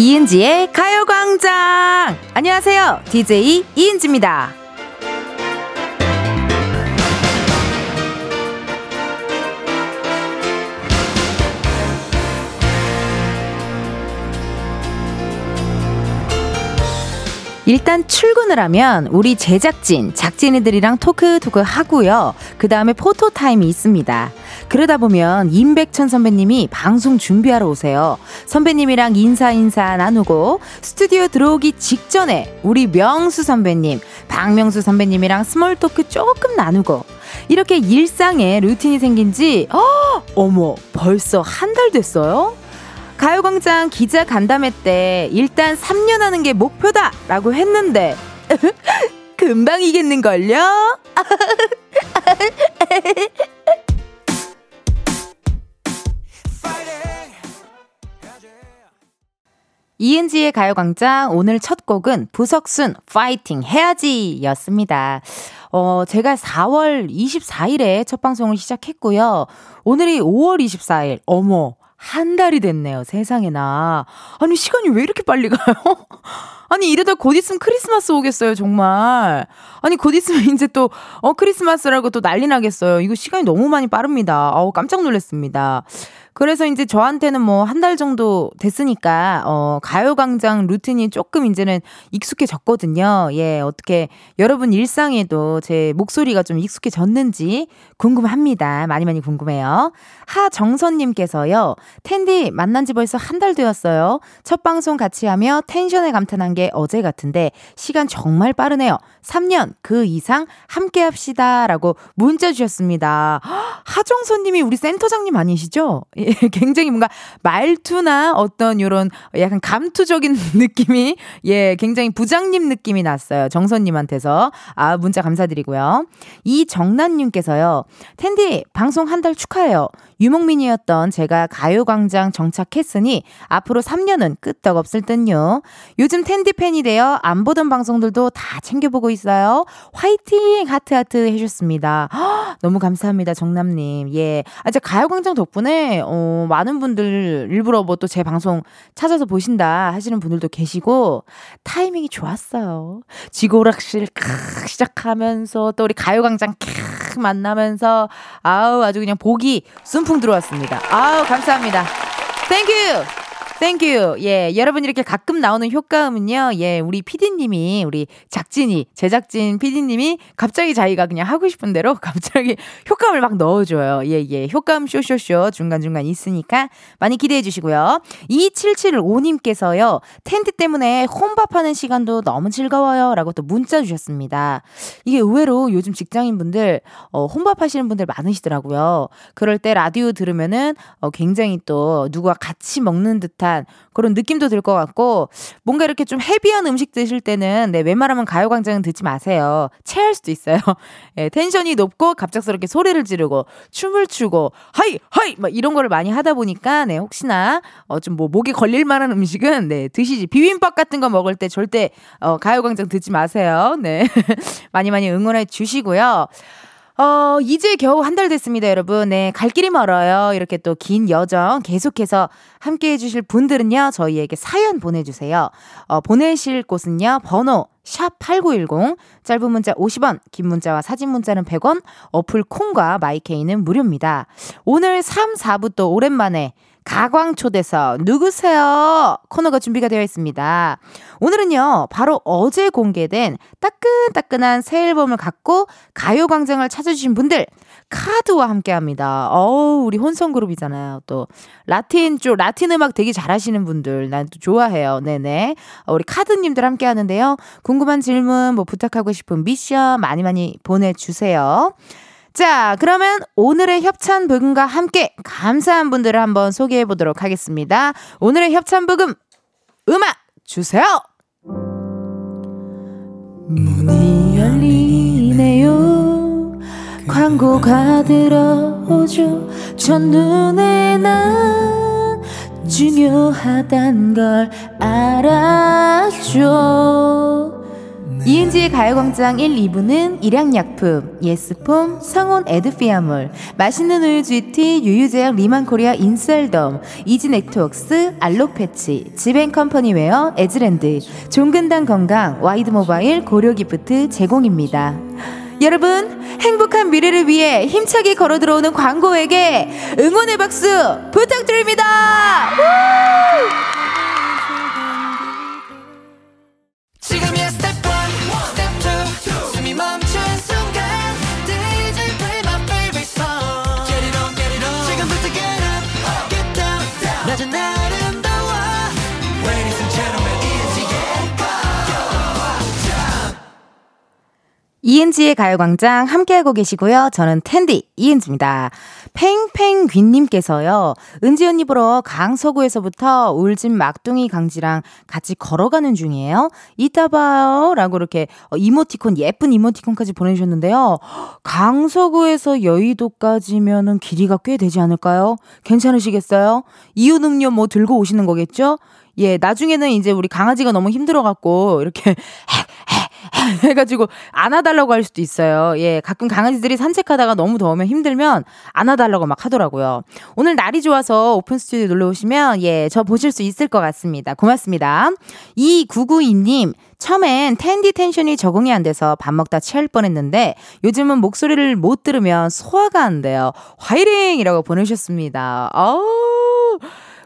이은지의 가요광장! 안녕하세요. DJ 이은지입니다. 일단 출근을 하면 우리 제작진, 작진이들이랑 토크토크 하고요. 그 다음에 포토타임이 있습니다. 그러다 보면 임백천 선배님이 방송 준비하러 오세요. 선배님이랑 인사 인사 나누고 스튜디오 들어오기 직전에 우리 명수 선배님, 박명수 선배님이랑 small talk 조금 나누고 이렇게 일상에 루틴이 생긴 지, 어, 어머, 벌써 한 달 됐어요? 가요광장 기자 간담회 때 일단 3년 하는 게 목표다! 라고 했는데, 금방 이겠는걸요? 이은지의 가요광장 오늘 첫 곡은 부석순 파이팅 해야지 였습니다. 어, 제가 4월 24일에 첫 방송을 시작했고요. 오늘이 5월 24일. 어머, 한 달이 됐네요. 세상에나. 아니, 시간이 왜 이렇게 빨리 가요? 아니, 이러다 곧 있으면 크리스마스 오겠어요, 정말. 아니, 곧 있으면 이제 또, 어, 크리스마스라고 또 난리 나겠어요. 이거 시간이 너무 많이 빠릅니다. 어우, 깜짝 놀랐습니다. 그래서 이제 저한테는 뭐 한 달 정도 됐으니까 어 가요광장 루틴이 조금 이제는 익숙해졌거든요. 예, 어떻게 여러분 일상에도 제 목소리가 좀 익숙해졌는지 궁금합니다. 많이 많이 궁금해요. 하정선님께서요. 텐디 만난 지 벌써 한 달 되었어요. 첫 방송 같이 하며 텐션에 감탄한 게 어제 같은데 시간 정말 빠르네요. 3년 그 이상 함께 합시다. 라고 문자 주셨습니다. 하정선님이 우리 센터장님 아니시죠? 예, 굉장히 뭔가 말투나 어떤 요런 약간 감투적인 느낌이 예, 굉장히 부장님 느낌이 났어요. 정선님한테서. 아, 문자 감사드리고요. 이정란님께서요. 텐디, 방송 한 달 축하해요. 유목민이었던 제가 가요광장 정착했으니 앞으로 3년은 끄떡없을 듯요. 요즘 텐디 팬이 되어 안 보던 방송들도 다 챙겨보고 있어요. 화이팅! 하트하트 해주셨습니다. 허, 너무 감사합니다, 정남님. 예. 아, 제 가요광장 덕분에, 어, 많은 분들 일부러 뭐 또 제 방송 찾아서 보신다 하시는 분들도 계시고, 타이밍이 좋았어요. 지구오락실 크 시작하면서 또 우리 가요광장 캬 만나면서, 아우, 아주 그냥 보기 순풍 풍 들어왔습니다. 아우, 감사합니다. Thank you! Thank you. 예, 여러분 이렇게 가끔 나오는 효과음은요. 예, 우리 피디님이 우리 작진이 제작진 피디님이 갑자기 자기가 그냥 하고 싶은 대로 갑자기 효과음을 막 넣어줘요. 예, 예, 효과음 쇼쇼쇼 중간 중간 있으니까 많이 기대해 주시고요. 2775님께서요. 텐디 때문에 혼밥하는 시간도 너무 즐거워요라고 또 문자 주셨습니다. 이게 의외로 요즘 직장인분들 어, 혼밥하시는 분들 많으시더라고요. 그럴 때 라디오 들으면은 어, 굉장히 또 누구와 같이 먹는 듯한 듯한 그런 느낌도 들 것 같고 뭔가 이렇게 좀 heavy한 음식 드실 때는 네, 웬만하면 가요광장은 듣지 마세요. 체할 수도 있어요. 예, 텐션이 높고 갑작스럽게 소리를 지르고 춤을 추고 hi hi 막 이런 거를 많이 하다 보니까 네, 혹시나 어, 좀 뭐 목에 걸릴 만한 음식은 네, 드시지. 비빔밥 같은 거 먹을 때 절대 어, 가요광장 듣지 마세요. 네. 많이 많이 응원해 주시고요. 어, 이제 겨우 한 달 됐습니다, 여러분. 네, 갈 길이 멀어요. 이렇게 또 긴 여정 계속해서 함께 해주실 분들은요, 저희에게 사연 보내주세요. 어, 보내실 곳은요, 번호, 샵8910, 짧은 문자 50원, 긴 문자와 사진 문자는 100원, 어플 콩과 마이케이는 무료입니다. 오늘 3, 4부 또 오랜만에 가광초대석 누구세요? 코너가 준비가 되어 있습니다. 오늘은요, 바로 어제 공개된 따끈따끈한 새 앨범을 갖고 가요광장을 찾아주신 분들, 카드와 함께 합니다. 어우, 우리 혼성그룹이잖아요. 또, 라틴 쪽, 라틴 음악 되게 잘하시는 분들, 난 또 좋아해요. 네네. 어, 우리 카드님들 함께 하는데요. 궁금한 질문, 뭐 부탁하고 싶은 미션 많이 많이 보내주세요. 자, 그러면 오늘의 협찬 부금과 함께 감사한 분들을 한번 소개해 보도록 하겠습니다. 오늘의 협찬 부금 음악 주세요. 문이 열리네요. 광고가 들어오죠. 첫눈에 난 중요하단 걸 알았죠. 이은지의 가요광장 1, 2부는 일양약품, 예스폼, 성원 에드피아몰, 맛있는 우유 GT, 유유제약 리만코리아 인셀덤, 이지넥트웍스, 알록패치, 지벤컴퍼니웨어, 에즈랜드, 종근당 건강, 와이드모바일, 고려기프트 제공입니다. 여러분, 행복한 미래를 위해 힘차게 걸어 들어오는 광고에게 응원의 박수 부탁드립니다! 이 은지의 가요광장 함께하고 계시고요. 저는 텐디 이은지입니다. 팽팽귀님께서요. 은지 언니 보러 강서구에서부터 울진 막둥이 강지랑 같이 걸어가는 중이에요. 이따 봐요. 라고 이렇게 어, 이모티콘, 예쁜 이모티콘까지 보내주셨는데요. 강서구에서 여의도까지면은 길이가 꽤 되지 않을까요? 괜찮으시겠어요? 이웃 음료 뭐 들고 오시는 거겠죠? 예, 나중에는 이제 우리 강아지가 너무 힘들어갖고, 이렇게, 해가지고 안아달라고 할 수도 있어요. 예, 가끔 강아지들이 산책하다가 너무 더우면 힘들면 안아달라고 막 하더라고요. 오늘 날이 좋아서 오픈 스튜디오 놀러 오시면 예, 저 보실 수 있을 것 같습니다. 고맙습니다. 이구구이님 처음엔 텐디 텐션이 적응이 안 돼서 밥 먹다 취할 뻔했는데 요즘은 목소리를 못 들으면 소화가 안 돼요. 화이팅이라고 보내셨습니다. 어우.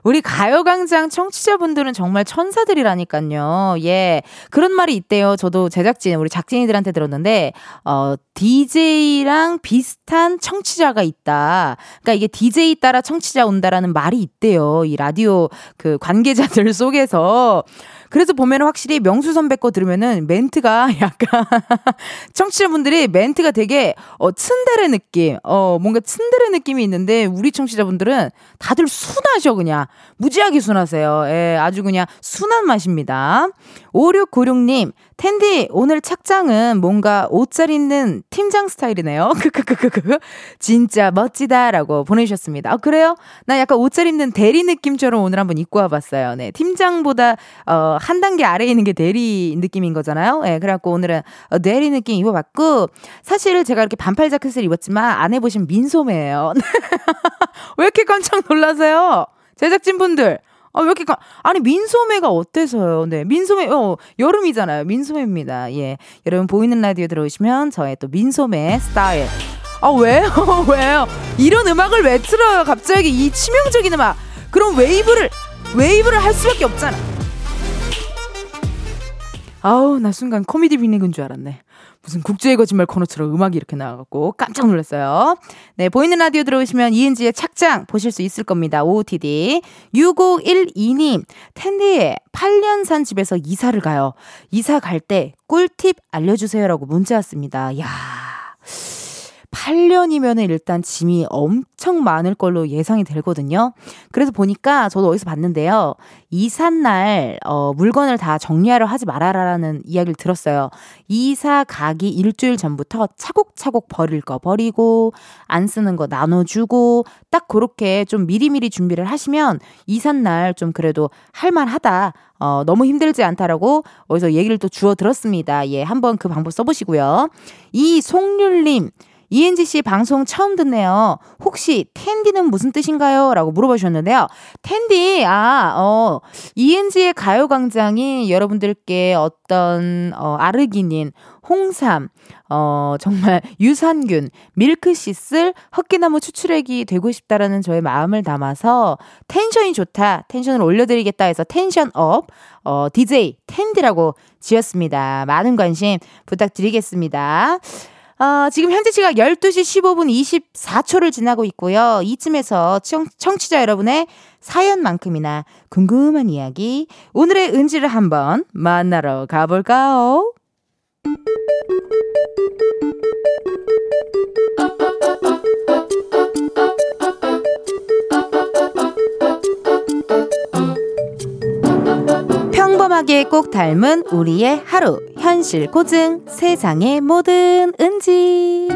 우리 가요광장 청취자분들은 정말 천사들이라니까요. 예. 그런 말이 있대요. 저도 제작진, 우리 작진이들한테 들었는데, 어, DJ랑 비슷한 청취자가 있다. 그러니까 이게 DJ 따라 청취자 온다라는 말이 있대요. 이 라디오 그 관계자들 속에서. 그래서 보면 확실히 명수 선배 거 들으면은 멘트가 약간 청취자분들이 멘트가 되게 어 츤데레 느낌, 어 뭔가 츤데레 느낌이 있는데 우리 청취자분들은 다들 순하셔 그냥 무지하게 순하세요. 예, 아주 그냥 순한 맛입니다. 5696님, 텐디, 오늘 착장은 뭔가 옷 잘 입는 팀장 스타일이네요. 크크크크크. 진짜 멋지다라고 보내주셨습니다. 아, 그래요? 나 약간 옷 잘 입는 대리 느낌처럼 오늘 한번 입고 와봤어요. 네. 팀장보다, 어, 한 단계 아래에 있는 게 대리 느낌인 거잖아요. 예, 네, 그래갖고 오늘은 어, 대리 느낌 입어봤고, 사실 제가 이렇게 반팔 자켓을 입었지만, 안에 보시면 민소매예요. 왜 이렇게 깜짝 놀라세요? 제작진분들. 아, 왜 이렇게, 가... 아니, 민소매가 어때서요? 네, 민소매, 어, 여름이잖아요. 민소매입니다. 예. 여러분, 보이는 라디오 들어오시면 저의 또 민소매 스타일. 아, 왜요? 왜요? 이런 음악을 왜 틀어요? 갑자기 이 치명적인 음악. 그럼 웨이브를, 웨이브를 할 수밖에 없잖아. 아우, 나 순간 코미디 빅리그인 줄 알았네. 무슨 국주의 거짓말 코너처럼 음악이 이렇게 나와갖고 깜짝 놀랐어요. 네, 보이는 라디오 들어오시면 이은지의 착장 보실 수 있을 겁니다. OOTD. 6512님, 텐디에 8년 산 집에서 이사를 가요. 이사 갈 때 꿀팁 알려주세요라고 문자 왔습니다. 야 8년이면 일단 짐이 엄청 많을 걸로 예상이 되거든요. 그래서 보니까 저도 어디서 봤는데요. 이삿날, 어, 물건을 다 정리하려 하지 말아라라는 이야기를 들었어요. 이사 가기 일주일 전부터 차곡차곡 버릴 거 버리고, 안 쓰는 거 나눠주고, 딱 그렇게 좀 미리미리 준비를 하시면 이삿날 좀 그래도 할만하다. 어, 너무 힘들지 않다라고 어디서 얘기를 또 주워 들었습니다. 예, 한번 그 방법 써보시고요. 이 송률님, 이은지 씨 방송 처음 듣네요. 혹시 텐디는 무슨 뜻인가요? 라고 물어봐 주셨는데요. 텐디, 아, 어, 이은지의 가요광장이 여러분들께 어떤, 어, 아르기닌, 홍삼, 어, 정말 유산균, 밀크시슬, 헛기나무 추출액이 되고 싶다라는 저의 마음을 담아서 텐션이 좋다, 텐션을 올려드리겠다 해서 텐션업, 어, DJ 텐디라고 지었습니다. 많은 관심 부탁드리겠습니다. 어, 지금 현재 시각 12시 15분 24초를 지나고 있고요. 이쯤에서 청, 청취자 여러분의 사연만큼이나 궁금한 이야기, 오늘의 은지를 한번 만나러 가볼까요? 평범하게 꼭 닮은 우리의 하루 현실 고증 세상의 모든 은지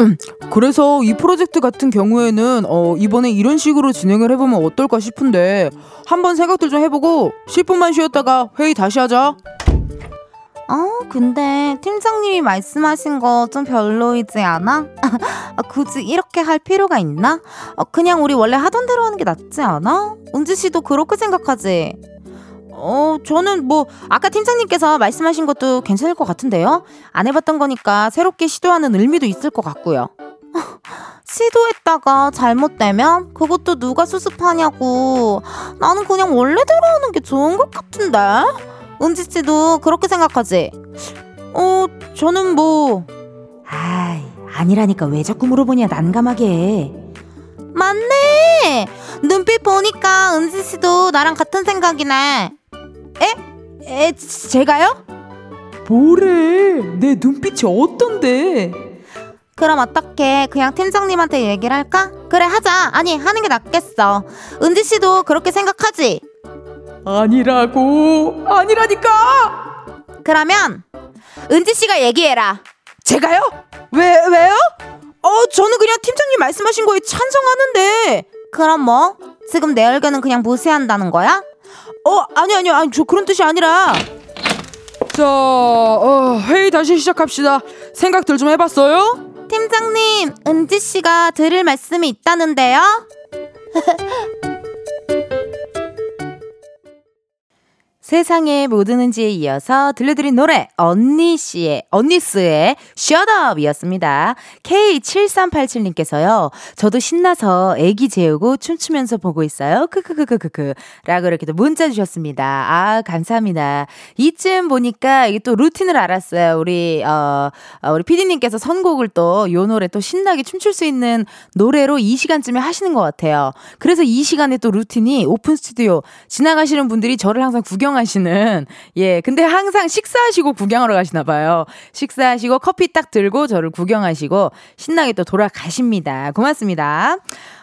음, 그래서 이 프로젝트 같은 경우에는 어, 이번에 이런 식으로 진행을 해보면 어떨까 싶은데 한번 생각들 좀 해보고 10분만 쉬었다가 회의 다시 하자. 어, 근데 팀장님이 말씀하신 거 좀 별로이지 않아? 아, 굳이 이렇게 할 필요가 있나? 어, 그냥 우리 원래 하던 대로 하는 게 낫지 않아? 은지 씨도 그렇게 생각하지? 어, 저는 뭐 아까 팀장님께서 말씀하신 것도 괜찮을 것 같은데요. 안 해봤던 거니까 새롭게 시도하는 의미도 있을 것 같고요. 시도했다가 잘못되면 그것도 누가 수습하냐고. 나는 그냥 원래대로 하는 게 좋은 것 같은데. 은지 씨도 그렇게 생각하지? 어, 저는 뭐. 아이, 아니라니까 왜 자꾸 물어보냐, 난감하게. 맞네! 눈빛 보니까 은지 씨도 나랑 같은 생각이네. 에? 에, 제가요? 뭐래? 내 눈빛이 어떤데? 그럼 어떻게 그냥 팀장님한테 얘기를 할까? 그래 하자. 아니 하는 게 낫겠어. 은지 씨도 그렇게 생각하지? 아니라고. 아니라니까. 그러면 은지 씨가 얘기해라. 제가요? 왜 왜요? 어 저는 그냥 팀장님 말씀하신 거에 찬성하는데. 그럼 뭐 지금 내 의견은 그냥 무시한다는 거야? 어 아니 아니요 아니 저 그런 뜻이 아니라. 자 어, 회의 다시 시작합시다. 생각들 좀 해봤어요? 팀장님 은지 씨가 들을 말씀이 있다는데요. 세상의 모든 은지에 이어서 들려드린 노래 언니 씨의 언니스의 Shut Up이었습니다. K7387님께서요. 저도 신나서 애기 재우고 춤추면서 보고 있어요. 크크크크크크 라고 이렇게 또 문자 주셨습니다. 아 감사합니다. 이쯤 보니까 이게 또 루틴을 알았어요. 우리 어, 어 우리 피디님께서 선곡을 또 요 노래 또 신나게 춤출 수 있는 노래로 이 시간쯤에 하시는 것 같아요. 그래서 이 시간에 또 루틴이 오픈 스튜디오 지나가시는 분들이 저를 항상 구경하 구경하시는 예 근데 항상 식사하시고 구경하러 가시나 봐요. 식사하시고 커피 딱 들고 저를 구경하시고 신나게 또 돌아가십니다. 고맙습니다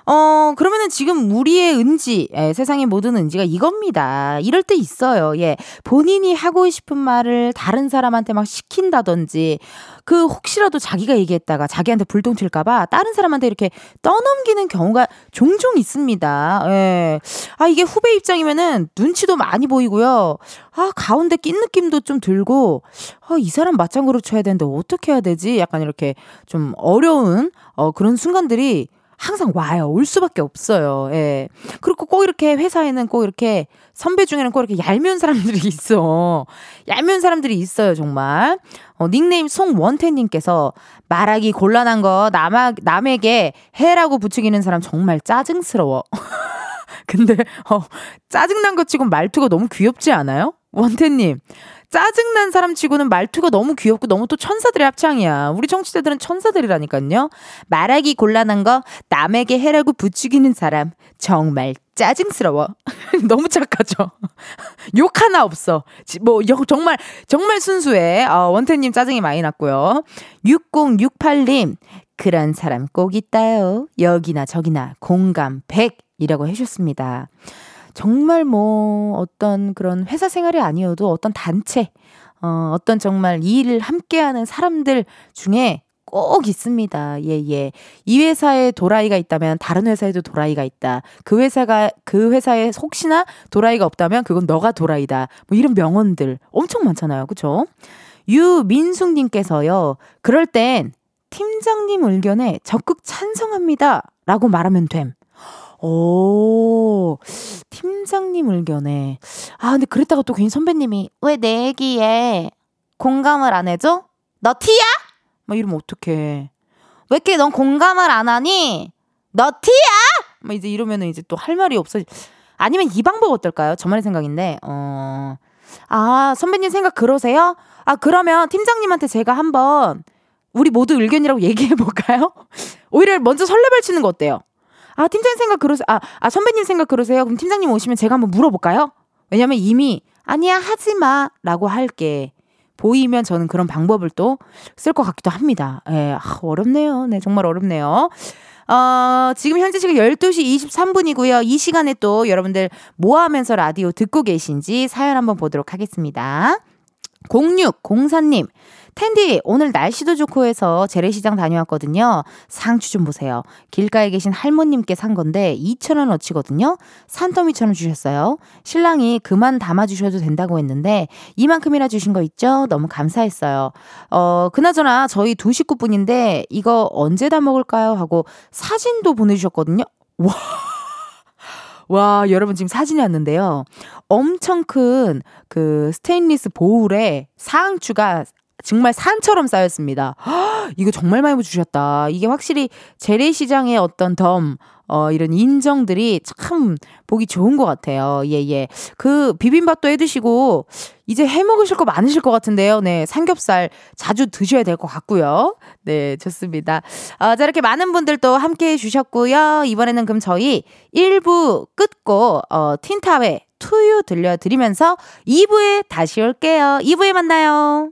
어, 그러면은 지금 우리의 은지, 예, 세상의 모든 은지가 이겁니다. 이럴 때 있어요. 예. 본인이 하고 싶은 말을 다른 사람한테 막 시킨다든지, 그 혹시라도 자기가 얘기했다가 자기한테 불똥 튈까봐 다른 사람한테 이렇게 떠넘기는 경우가 종종 있습니다. 예. 아, 이게 후배 입장이면은 눈치도 많이 보이고요. 아, 가운데 낀 느낌도 좀 들고, 아, 이 사람 맞장구로 쳐야 되는데 어떻게 해야 되지? 약간 이렇게 좀 어려운, 어, 그런 순간들이 항상 와요. 올 수밖에 없어요. 예. 그리고 꼭 이렇게 회사에는 꼭 이렇게 선배 중에는 꼭 이렇게 얄미운 사람들이 있어. 얄미운 사람들이 있어요, 정말. 어, 닉네임 송원태님께서 말하기 곤란한 거 남, 남에게 해라고 부추기는 사람 정말 짜증스러워. 근데, 어, 짜증난 것 치고 말투가 너무 귀엽지 않아요? 원태님. 짜증난 사람 치고는 말투가 너무 귀엽고 너무 또 천사들의 합창이야. 우리 청취자들은 천사들이라니까요. 말하기 곤란한 거 남에게 해라고 부추기는 사람 정말 짜증스러워. 너무 착하죠. 욕 하나 없어. 뭐 정말 정말 순수해. 어, 원태님 짜증이 많이 났고요. 6068님 그런 사람 꼭 있다요. 여기나 저기나 공감 100이라고 해주셨습니다. 정말 뭐 어떤 그런 회사 생활이 아니어도 어떤 단체, 어, 어떤 정말 일을 함께하는 사람들 중에 꼭 있습니다. 예, 예. 이 회사에 도라이가 있다면 다른 회사에도 도라이가 있다. 그 회사가, 그 회사에 혹시나 도라이가 없다면 그건 너가 도라이다. 뭐 이런 명언들 엄청 많잖아요. 그쵸? 유민숙님께서요, 그럴 땐 팀장님 의견에 적극 찬성합니다. 라고 말하면 됨. 오, 팀장님 의견에. 아, 근데 그랬다가 또 괜히 선배님이 왜 내 얘기에 공감을 안 해줘? 너 티야? 막 이러면 어떡해. 왜 이렇게 넌 공감을 안 하니? 너 티야? 막 이제 이러면은 이제 또 할 말이 없어. 아니면 이 방법 어떨까요? 저만의 생각인데, 어, 아, 선배님 생각 그러세요? 아, 그러면 팀장님한테 제가 한번 우리 모두 의견이라고 얘기해 볼까요? 오히려 먼저 설레발 치는 거 어때요? 아, 팀장님 생각 그러세요? 아, 아, 선배님 생각 그러세요? 그럼 팀장님 오시면 제가 한번 물어볼까요? 왜냐면 이미, 아니야, 하지 마. 라고 할게. 보이면 저는 그런 방법을 또 쓸 것 같기도 합니다. 예, 아, 어렵네요. 네, 정말 어렵네요. 어, 지금 현재 시간 12시 23분이고요. 이 시간에 또 여러분들 뭐 하면서 라디오 듣고 계신지 사연 한번 보도록 하겠습니다. 0604님, 텐디, 오늘 날씨도 좋고 해서 재래시장 다녀왔거든요. 상추 좀 보세요. 길가에 계신 할머님께 산 건데 2,000원어치거든요. 산더미처럼 주셨어요. 신랑이 그만 담아 주셔도 된다고 했는데 이만큼이나 주신 거 있죠? 너무 감사했어요. 어, 그나저나 저희 두 식구뿐인데 이거 언제 다 먹을까요? 하고 사진도 보내주셨거든요. 와. 와, 여러분 지금 사진이 왔는데요. 엄청 큰 그 스테인리스 보울에 상추가 정말 산처럼 쌓였습니다. 허, 이거 정말 많이 주셨다. 이게 확실히 재래시장의 어떤 덤, 어, 이런 인정들이 참 보기 좋은 것 같아요. 예, 예. 그 비빔밥도 해 드시고, 이제 해 먹으실 거 많으실 것 같은데요. 네. 삼겹살 자주 드셔야 될 것 같고요. 네, 좋습니다. 어, 자, 이렇게 많은 분들 도 함께 해주셨고요. 이번에는 그럼 저희 1부 끝고, 어, 틴탑의 투유 들려드리면서 2부에 다시 올게요. 2부에 만나요.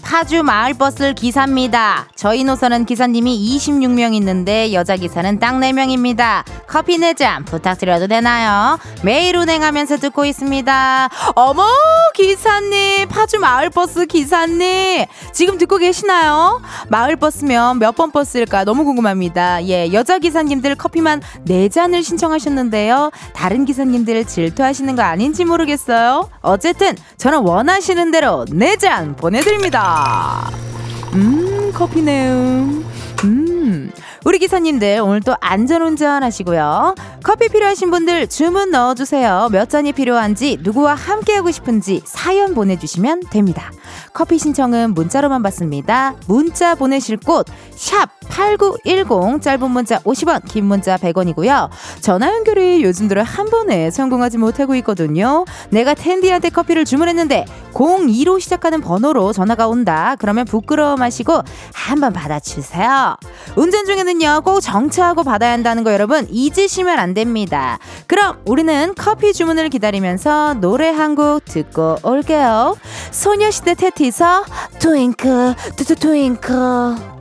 파주 마을버스 기사입니다. 저희 노선은 기사님이 26명 있는데 여자 기사는 딱 4명입니다. 커피 4잔 부탁드려도 되나요? 매일 운행하면서 듣고 있습니다. 어머, 기사님, 파주 마을버스 기사님. 지금 듣고 계시나요? 마을버스면 몇 번 버스일까 너무 궁금합니다. 예, 여자 기사님들 커피만 4잔을 신청하셨는데요. 다른 기사님들 질투하시는 거 아닌지 모르겠어요. 어쨌든 저는 원하시는 대로 4잔 짠 보내드립니다. 음, 커피네요. 음. 우리 기사님들 오늘 또 안전운전 하시고요. 커피 필요하신 분들 주문 넣어주세요. 몇 잔이 필요한지 누구와 함께하고 싶은지 사연 보내주시면 됩니다. 커피 신청은 문자로만 받습니다. 문자 보내실 곳 샵 8910 짧은 문자 50원 긴 문자 100원이고요. 전화 연결이 요즘 들어 한 번에 성공하지 못하고 있거든요. 내가 텐디한테 커피를 주문했는데 02로 시작하는 번호로 전화가 온다. 그러면 부끄러워 마시고 한번 받아주세요. 운전 중에는 요 꼭 정차하고 받아야 한다는 거 여러분 잊으시면 안 됩니다. 그럼 우리는 커피 주문을 기다리면서 노래 한 곡 듣고 올게요. 소녀시대 태티서 Twinkle 투투 Twinkle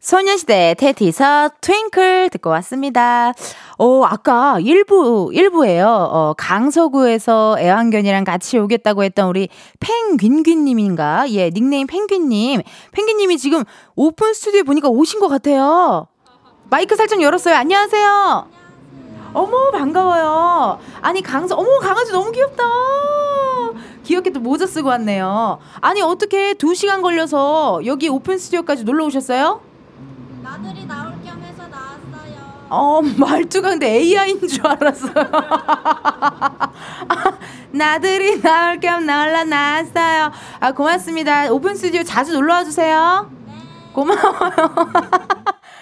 소녀시대 태티서 Twinkle 듣고 왔습니다. 어, 아까 1부, 1부에요. 어, 강서구에서 애완견이랑 같이 오겠다고 했던 우리 펭귄귀님인가? 예, 닉네임 펭귄님. 펭귄님이 지금 오픈 스튜디오에 보니까 오신 것 같아요. 마이크 살짝 열었어요. 안녕하세요. 어머, 반가워요. 아니, 강서, 어머, 강아지 너무 귀엽다. 귀엽게 또 모자 쓰고 왔네요. 아니, 어떻게 2시간 걸려서 여기 오픈 스튜디오까지 놀러 오셨어요? 나들이 나올 겸 해서 나왔 어, 말투가 근데 AI인 줄 알았어요. 나들이 나올 겸 놀러 나왔어요. 아, 고맙습니다. 오픈 스튜디오 자주 놀러 와 주세요. 네. 고마워요.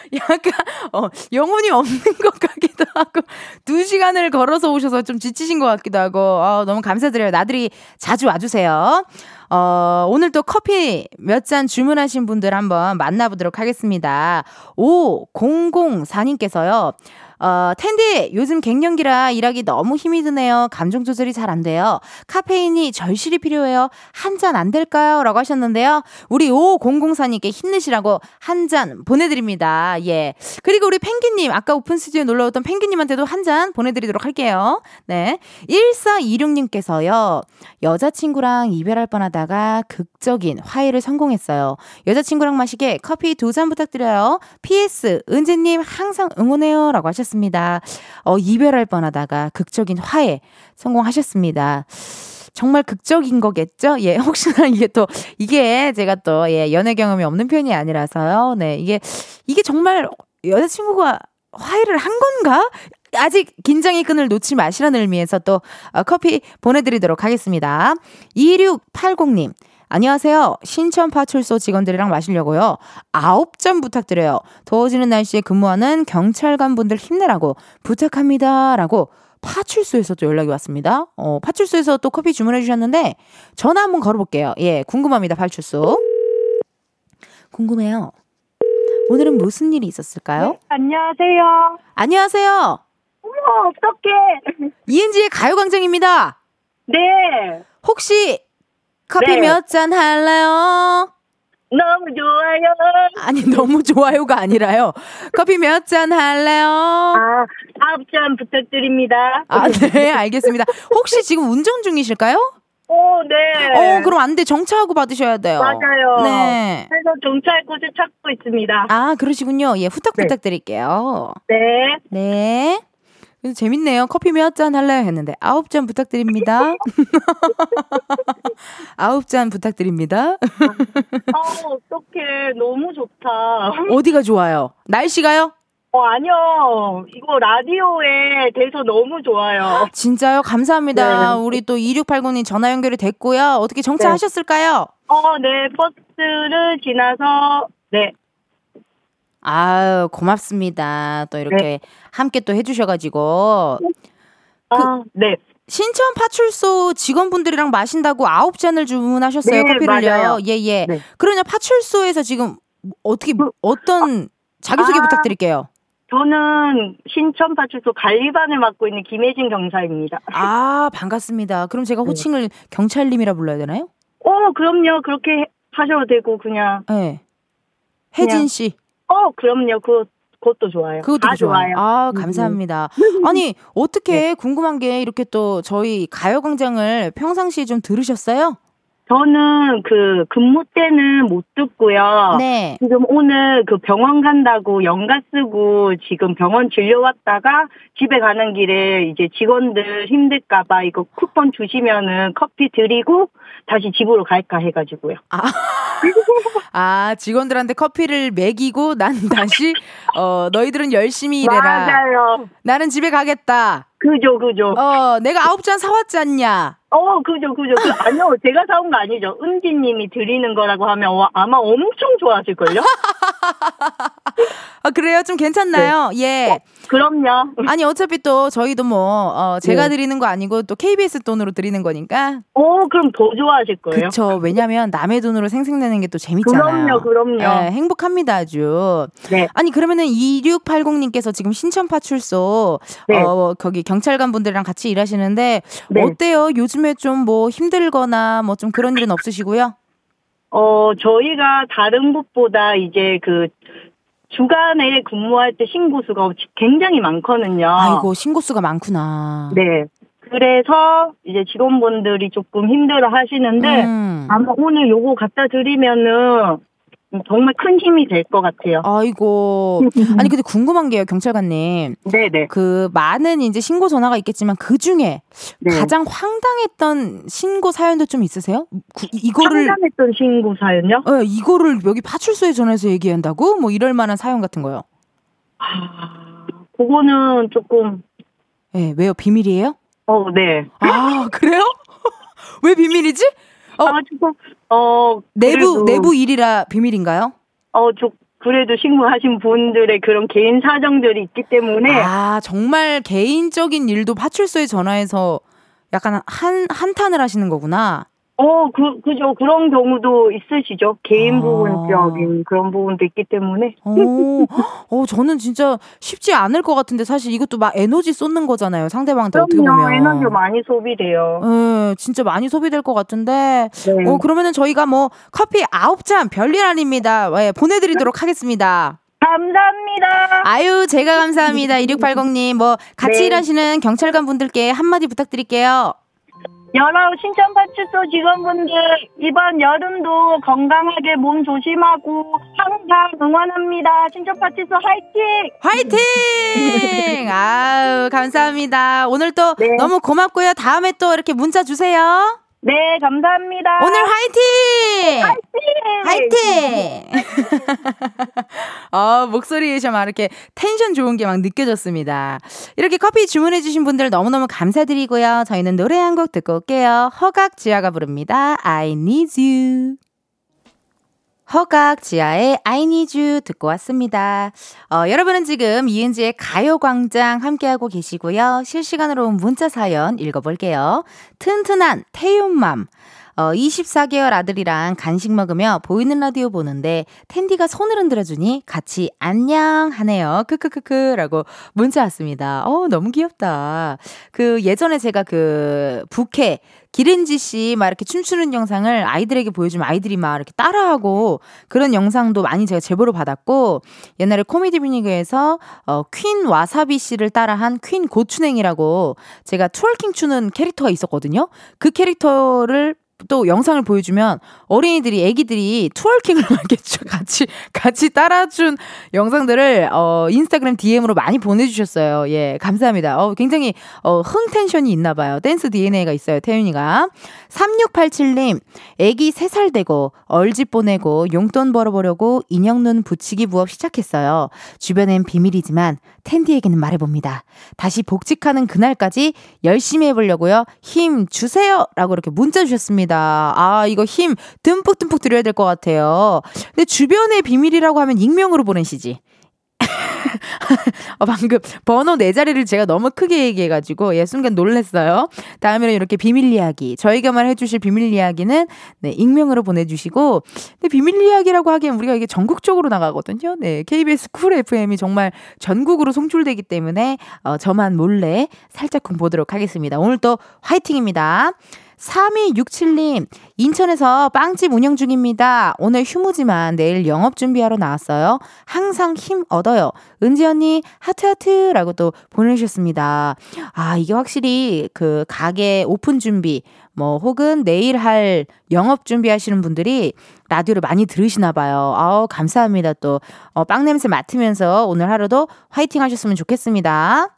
약간 어 영혼이 없는 것 같기도 하고 두 시간을 걸어서 오셔서 좀 지치신 것 같기도 하고 어, 너무 감사드려요. 나들이 자주 와주세요. 어, 오늘 또 커피 몇 잔 주문하신 분들 한번 만나보도록 하겠습니다. 5004님께서요. 어, 텐디, 요즘 갱년기라 일하기 너무 힘이 드네요. 감정 조절이 잘 안 돼요. 카페인이 절실히 필요해요. 한 잔 안 될까요? 라고 하셨는데요. 우리 5004님께 힘내시라고 한 잔 보내드립니다. 예. 그리고 우리 펭귄님, 아까 오픈 스튜디오 놀러 왔던 펭귄님한테도 한 잔 보내드리도록 할게요. 네. 1426님께서요. 여자친구랑 이별할 뻔 하다가 극적인 화해를 성공했어요. 여자친구랑 마시게 커피 두 잔 부탁드려요. PS, 은지님 항상 응원해요. 라고 하셨습니다. 하셨습니다. 어, 이별할 뻔하다가 극적인 화해 성공하셨습니다. 정말 극적인 거겠죠? 예, 혹시나 이게 또, 이게 제가 또, 예, 연애 경험이 없는 편이 아니라서요. 네, 이게, 이게 정말 여자친구가 화해를 한 건가? 아직 긴장의 끈을 놓지 마시라는 의미에서 또 어, 커피 보내드리도록 하겠습니다. 2680님. 안녕하세요. 신천 파출소 직원들이랑 마시려고요. 아홉 잔 부탁드려요. 더워지는 날씨에 근무하는 경찰관 분들 힘내라고 부탁합니다. 라고 파출소에서 또 연락이 왔습니다. 어, 파출소에서 또 커피 주문해 주셨는데 전화 한번 걸어볼게요. 예, 궁금합니다. 파출소. 궁금해요. 오늘은 무슨 일이 있었을까요? 네, 안녕하세요. 안녕하세요. 어머, 어떡해. 이은지의 가요광장입니다. 네. 혹시 커피 네. 몇잔 할래요? 너무 좋아요. 아니 너무 좋아요가 아니라요. 커피 몇 잔 할래요? 아, 아홉 잔 부탁드립니다. 아, 네, 알겠습니다. 혹시 지금 운전 중이실까요? 오, 네. 어, 그럼 안 돼. 정차하고 받으셔야 돼요. 맞아요. 네. 그래서 정찰 곳을 찾고 있습니다. 아, 그러시군요. 예, 후딱 네. 부탁드릴게요. 네. 네. 그래서 재밌네요. 커피 몇 잔 할래요? 했는데 아홉 잔 부탁드립니다. 아홉 잔 부탁드립니다. 아, 어떡해. 너무 좋다. 어디가 좋아요? 날씨가요? 어, 아니요. 이거 라디오에 돼서 너무 좋아요. 진짜요? 감사합니다. 네. 우리 또 2689님 전화 연결이 됐고요. 어떻게 정차하셨을까요? 어, 네. 버스를 지나서, 네. 아유, 고맙습니다. 또 이렇게 함께 또 해주셔가지고. 아, 네. 신천 파출소 직원분들이랑 마신다고 아홉 잔을 주문하셨어요, 네, 커피를요. 맞아요. 예, 예. 네. 그러냐, 파출소에서 지금 어떻게, 어떤, 자기소개 아. 부탁드릴게요. 저는 신천 파출소 관리반을 맡고 있는 김혜진 경사입니다. 아, 반갑습니다. 그럼 제가 네. 호칭을 경찰님이라 불러야 되나요? 어, 그럼요. 그렇게 하셔도 되고 그냥 네. 혜진 씨. 어, 그럼요. 그 그것도 좋아요. 그것도 다 좋아요. 좋아요. 아, 음, 감사합니다. 아니, 어떻게 궁금한 게 이렇게 또 저희 가요광장을 평상시에 좀 들으셨어요? 저는 그 근무 때는 못 듣고요. 네. 지금 오늘 그 병원 간다고 연가 쓰고 지금 병원 진료 왔다가 집에 가는 길에 이제 직원들 힘들까봐 이거 쿠폰 주시면은 커피 드리고 다시 집으로 갈까 해가지고요. 아, 직원들한테 커피를 먹이고 난 다시 어, 너희들은 열심히 일해라. 맞아요. 나는 집에 가겠다. 그죠, 그죠. 어, 내가 아홉 잔 사왔지 않냐? 어, 그죠, 그죠. 그, 아니요, 제가 사온 거 아니죠. 은지님이 드리는 거라고 하면 와, 아마 엄청 좋아하실걸요? 아, 그래요? 좀 괜찮나요? 네. 예. 그럼요. 아니, 어차피 또 저희도 뭐, 어, 제가 네. 드리는 거 아니고 또 KBS 돈으로 드리는 거니까. 어, 그럼 더 좋아하실 거예요. 그쵸. 왜냐면 남의 돈으로 생생내는 게 또 재밌잖아요. 그럼요, 그럼요. 예, 행복합니다, 아주. 네. 아니, 그러면은 2680님께서 지금 신천파출소, 네. 어, 거기 경찰관 분들이랑 같이 일하시는데, 네. 어때요? 요즘에 좀 뭐 힘들거나 뭐 좀 그런 일은 없으시고요? 어, 저희가 다른 곳보다 이제 그 주간에 근무할 때 신고수가 굉장히 많거든요. 아이고, 신고수가 많구나. 네. 그래서 이제 직원분들이 조금 힘들어 하시는데 음. 아마 오늘 요거 갖다 드리면은 정말 큰 힘이 될 것 같아요. 아이고. 아니, 근데 궁금한 게요, 경찰관님. 네네. 그 많은 이제 신고 전화가 있겠지만 그 중에 네. 가장 황당했던 신고 사연도 좀 있으세요? 구- 이거를 상담했던 신고 사연요? 어, 이거를 여기 파출소에 전화해서 얘기한다고? 뭐 이럴 만한 사연 같은 거요. 아, 그거는 조금 예, 왜요? 비밀이에요? 어, 네. 아, 그래요? 왜 비밀이지? 어. 아, 조금 어 내부 그래도, 내부 일이라 비밀인가요? 어, 좀 그래도 신고하신 분들의 그런 개인 사정들이 있기 때문에 아, 정말 개인적인 일도 파출소에 전화해서 약간 한 한탄을 하시는 거구나. 어, 그, 그죠. 그런 경우도 있으시죠. 개인 아. 부분적인 그런 부분도 있기 때문에. 어, 어, 저는 진짜 쉽지 않을 것 같은데 사실 이것도 막 에너지 쏟는 거잖아요. 상대방한테 어떻게. 보면. 에너지가 많이 소비돼요. 예, 진짜 많이 소비될 것 같은데. 네. 어, 그러면은 저희가 뭐 커피 아홉 잔 별일 아닙니다. 예, 보내드리도록 하겠습니다. 감사합니다. 아유, 제가 감사합니다. 2680님. 뭐, 같이 네. 일하시는 경찰관 분들께 한마디 부탁드릴게요. 여러 신천파출소 직원분들 이번 여름도 건강하게 몸 조심하고 항상 응원합니다. 신천파출소 화이팅! 화이팅! 아유, 감사합니다. 오늘 또 네. 너무 고맙고요. 다음에 또 이렇게 문자 주세요. 네, 감사합니다. 오늘 화이팅! 화이팅! 어, 목소리에 좀 이렇게 텐션 좋은 게 막 느껴졌습니다. 이렇게 커피 주문해주신 분들 너무너무 감사드리고요. 저희는 노래 한 곡 듣고 올게요. 허각 지아가 부릅니다. I need you. 허각 지아의 I need you 듣고 왔습니다. 어, 여러분은 지금 이은지의 가요광장 함께하고 계시고요. 실시간으로 문자 사연 읽어볼게요. 튼튼한 태윤맘. 어, 24개월 아들이랑 간식 먹으며 보이는 라디오 보는데 텐디가 손을 흔들어주니 같이 안녕 하네요. 크크크크 라고 문자 왔습니다. 어, 너무 귀엽다. 그 예전에 제가 그 부캐 기른지 씨 막 이렇게 춤추는 영상을 아이들에게 보여주면 아이들이 막 이렇게 따라하고 그런 영상도 많이 제가 제보를 받았고 옛날에 코미디 비니그에서 어, 퀸 와사비 씨를 따라한 퀸 고추냉이라고 제가 twerking 추는 캐릭터가 있었거든요. 그 캐릭터를 또 영상을 보여주면 어린이들이 애기들이 twerking을 이렇게 같이 같이 따라준 영상들을 어 인스타그램 DM으로 많이 보내 주셨어요. 예 감사합니다. 어 굉장히 어 흥 텐션이 있나 봐요. 댄스 DNA가 있어요 태윤이가 3687님 애기 3살 되고 얼집 보내고 용돈 벌어 보려고 인형 눈 붙이기 부업 시작했어요. 주변엔 비밀이지만 텐디에게는 말해 봅니다. 다시 복직하는 그날까지 열심히 해 보려고요. 힘 주세요! 라고 이렇게 문자 주셨습니다. 아, 이거 힘 듬뿍듬뿍 드려야 될 것 같아요. 근데 주변의 비밀이라고 하면 익명으로 보내시지. 어, 방금 번호 네 자리를 제가 너무 크게 얘기해가지고 예 순간 놀랬어요. 다음에는 이렇게 비밀 이야기 저희가만 해주실 비밀 이야기는 네 익명으로 보내주시고 근데 비밀 이야기라고 하기엔 우리가 이게 전국적으로 나가거든요. 네 KBS 쿨 FM이 정말 전국으로 송출되기 때문에 어, 저만 몰래 살짝쿵 보도록 하겠습니다. 오늘 또 화이팅입니다. 3267님, 인천에서 빵집 운영 중입니다. 오늘 휴무지만 내일 영업 준비하러 나왔어요. 항상 힘 얻어요. 은지 언니, 하트하트라고 또 보내주셨습니다. 아, 이게 확실히 그 가게 오픈 준비, 뭐, 혹은 내일 할 영업 준비하시는 분들이 라디오를 많이 들으시나 봐요. 아우, 감사합니다. 또, 어, 빵 냄새 맡으면서 오늘 하루도 화이팅 하셨으면 좋겠습니다.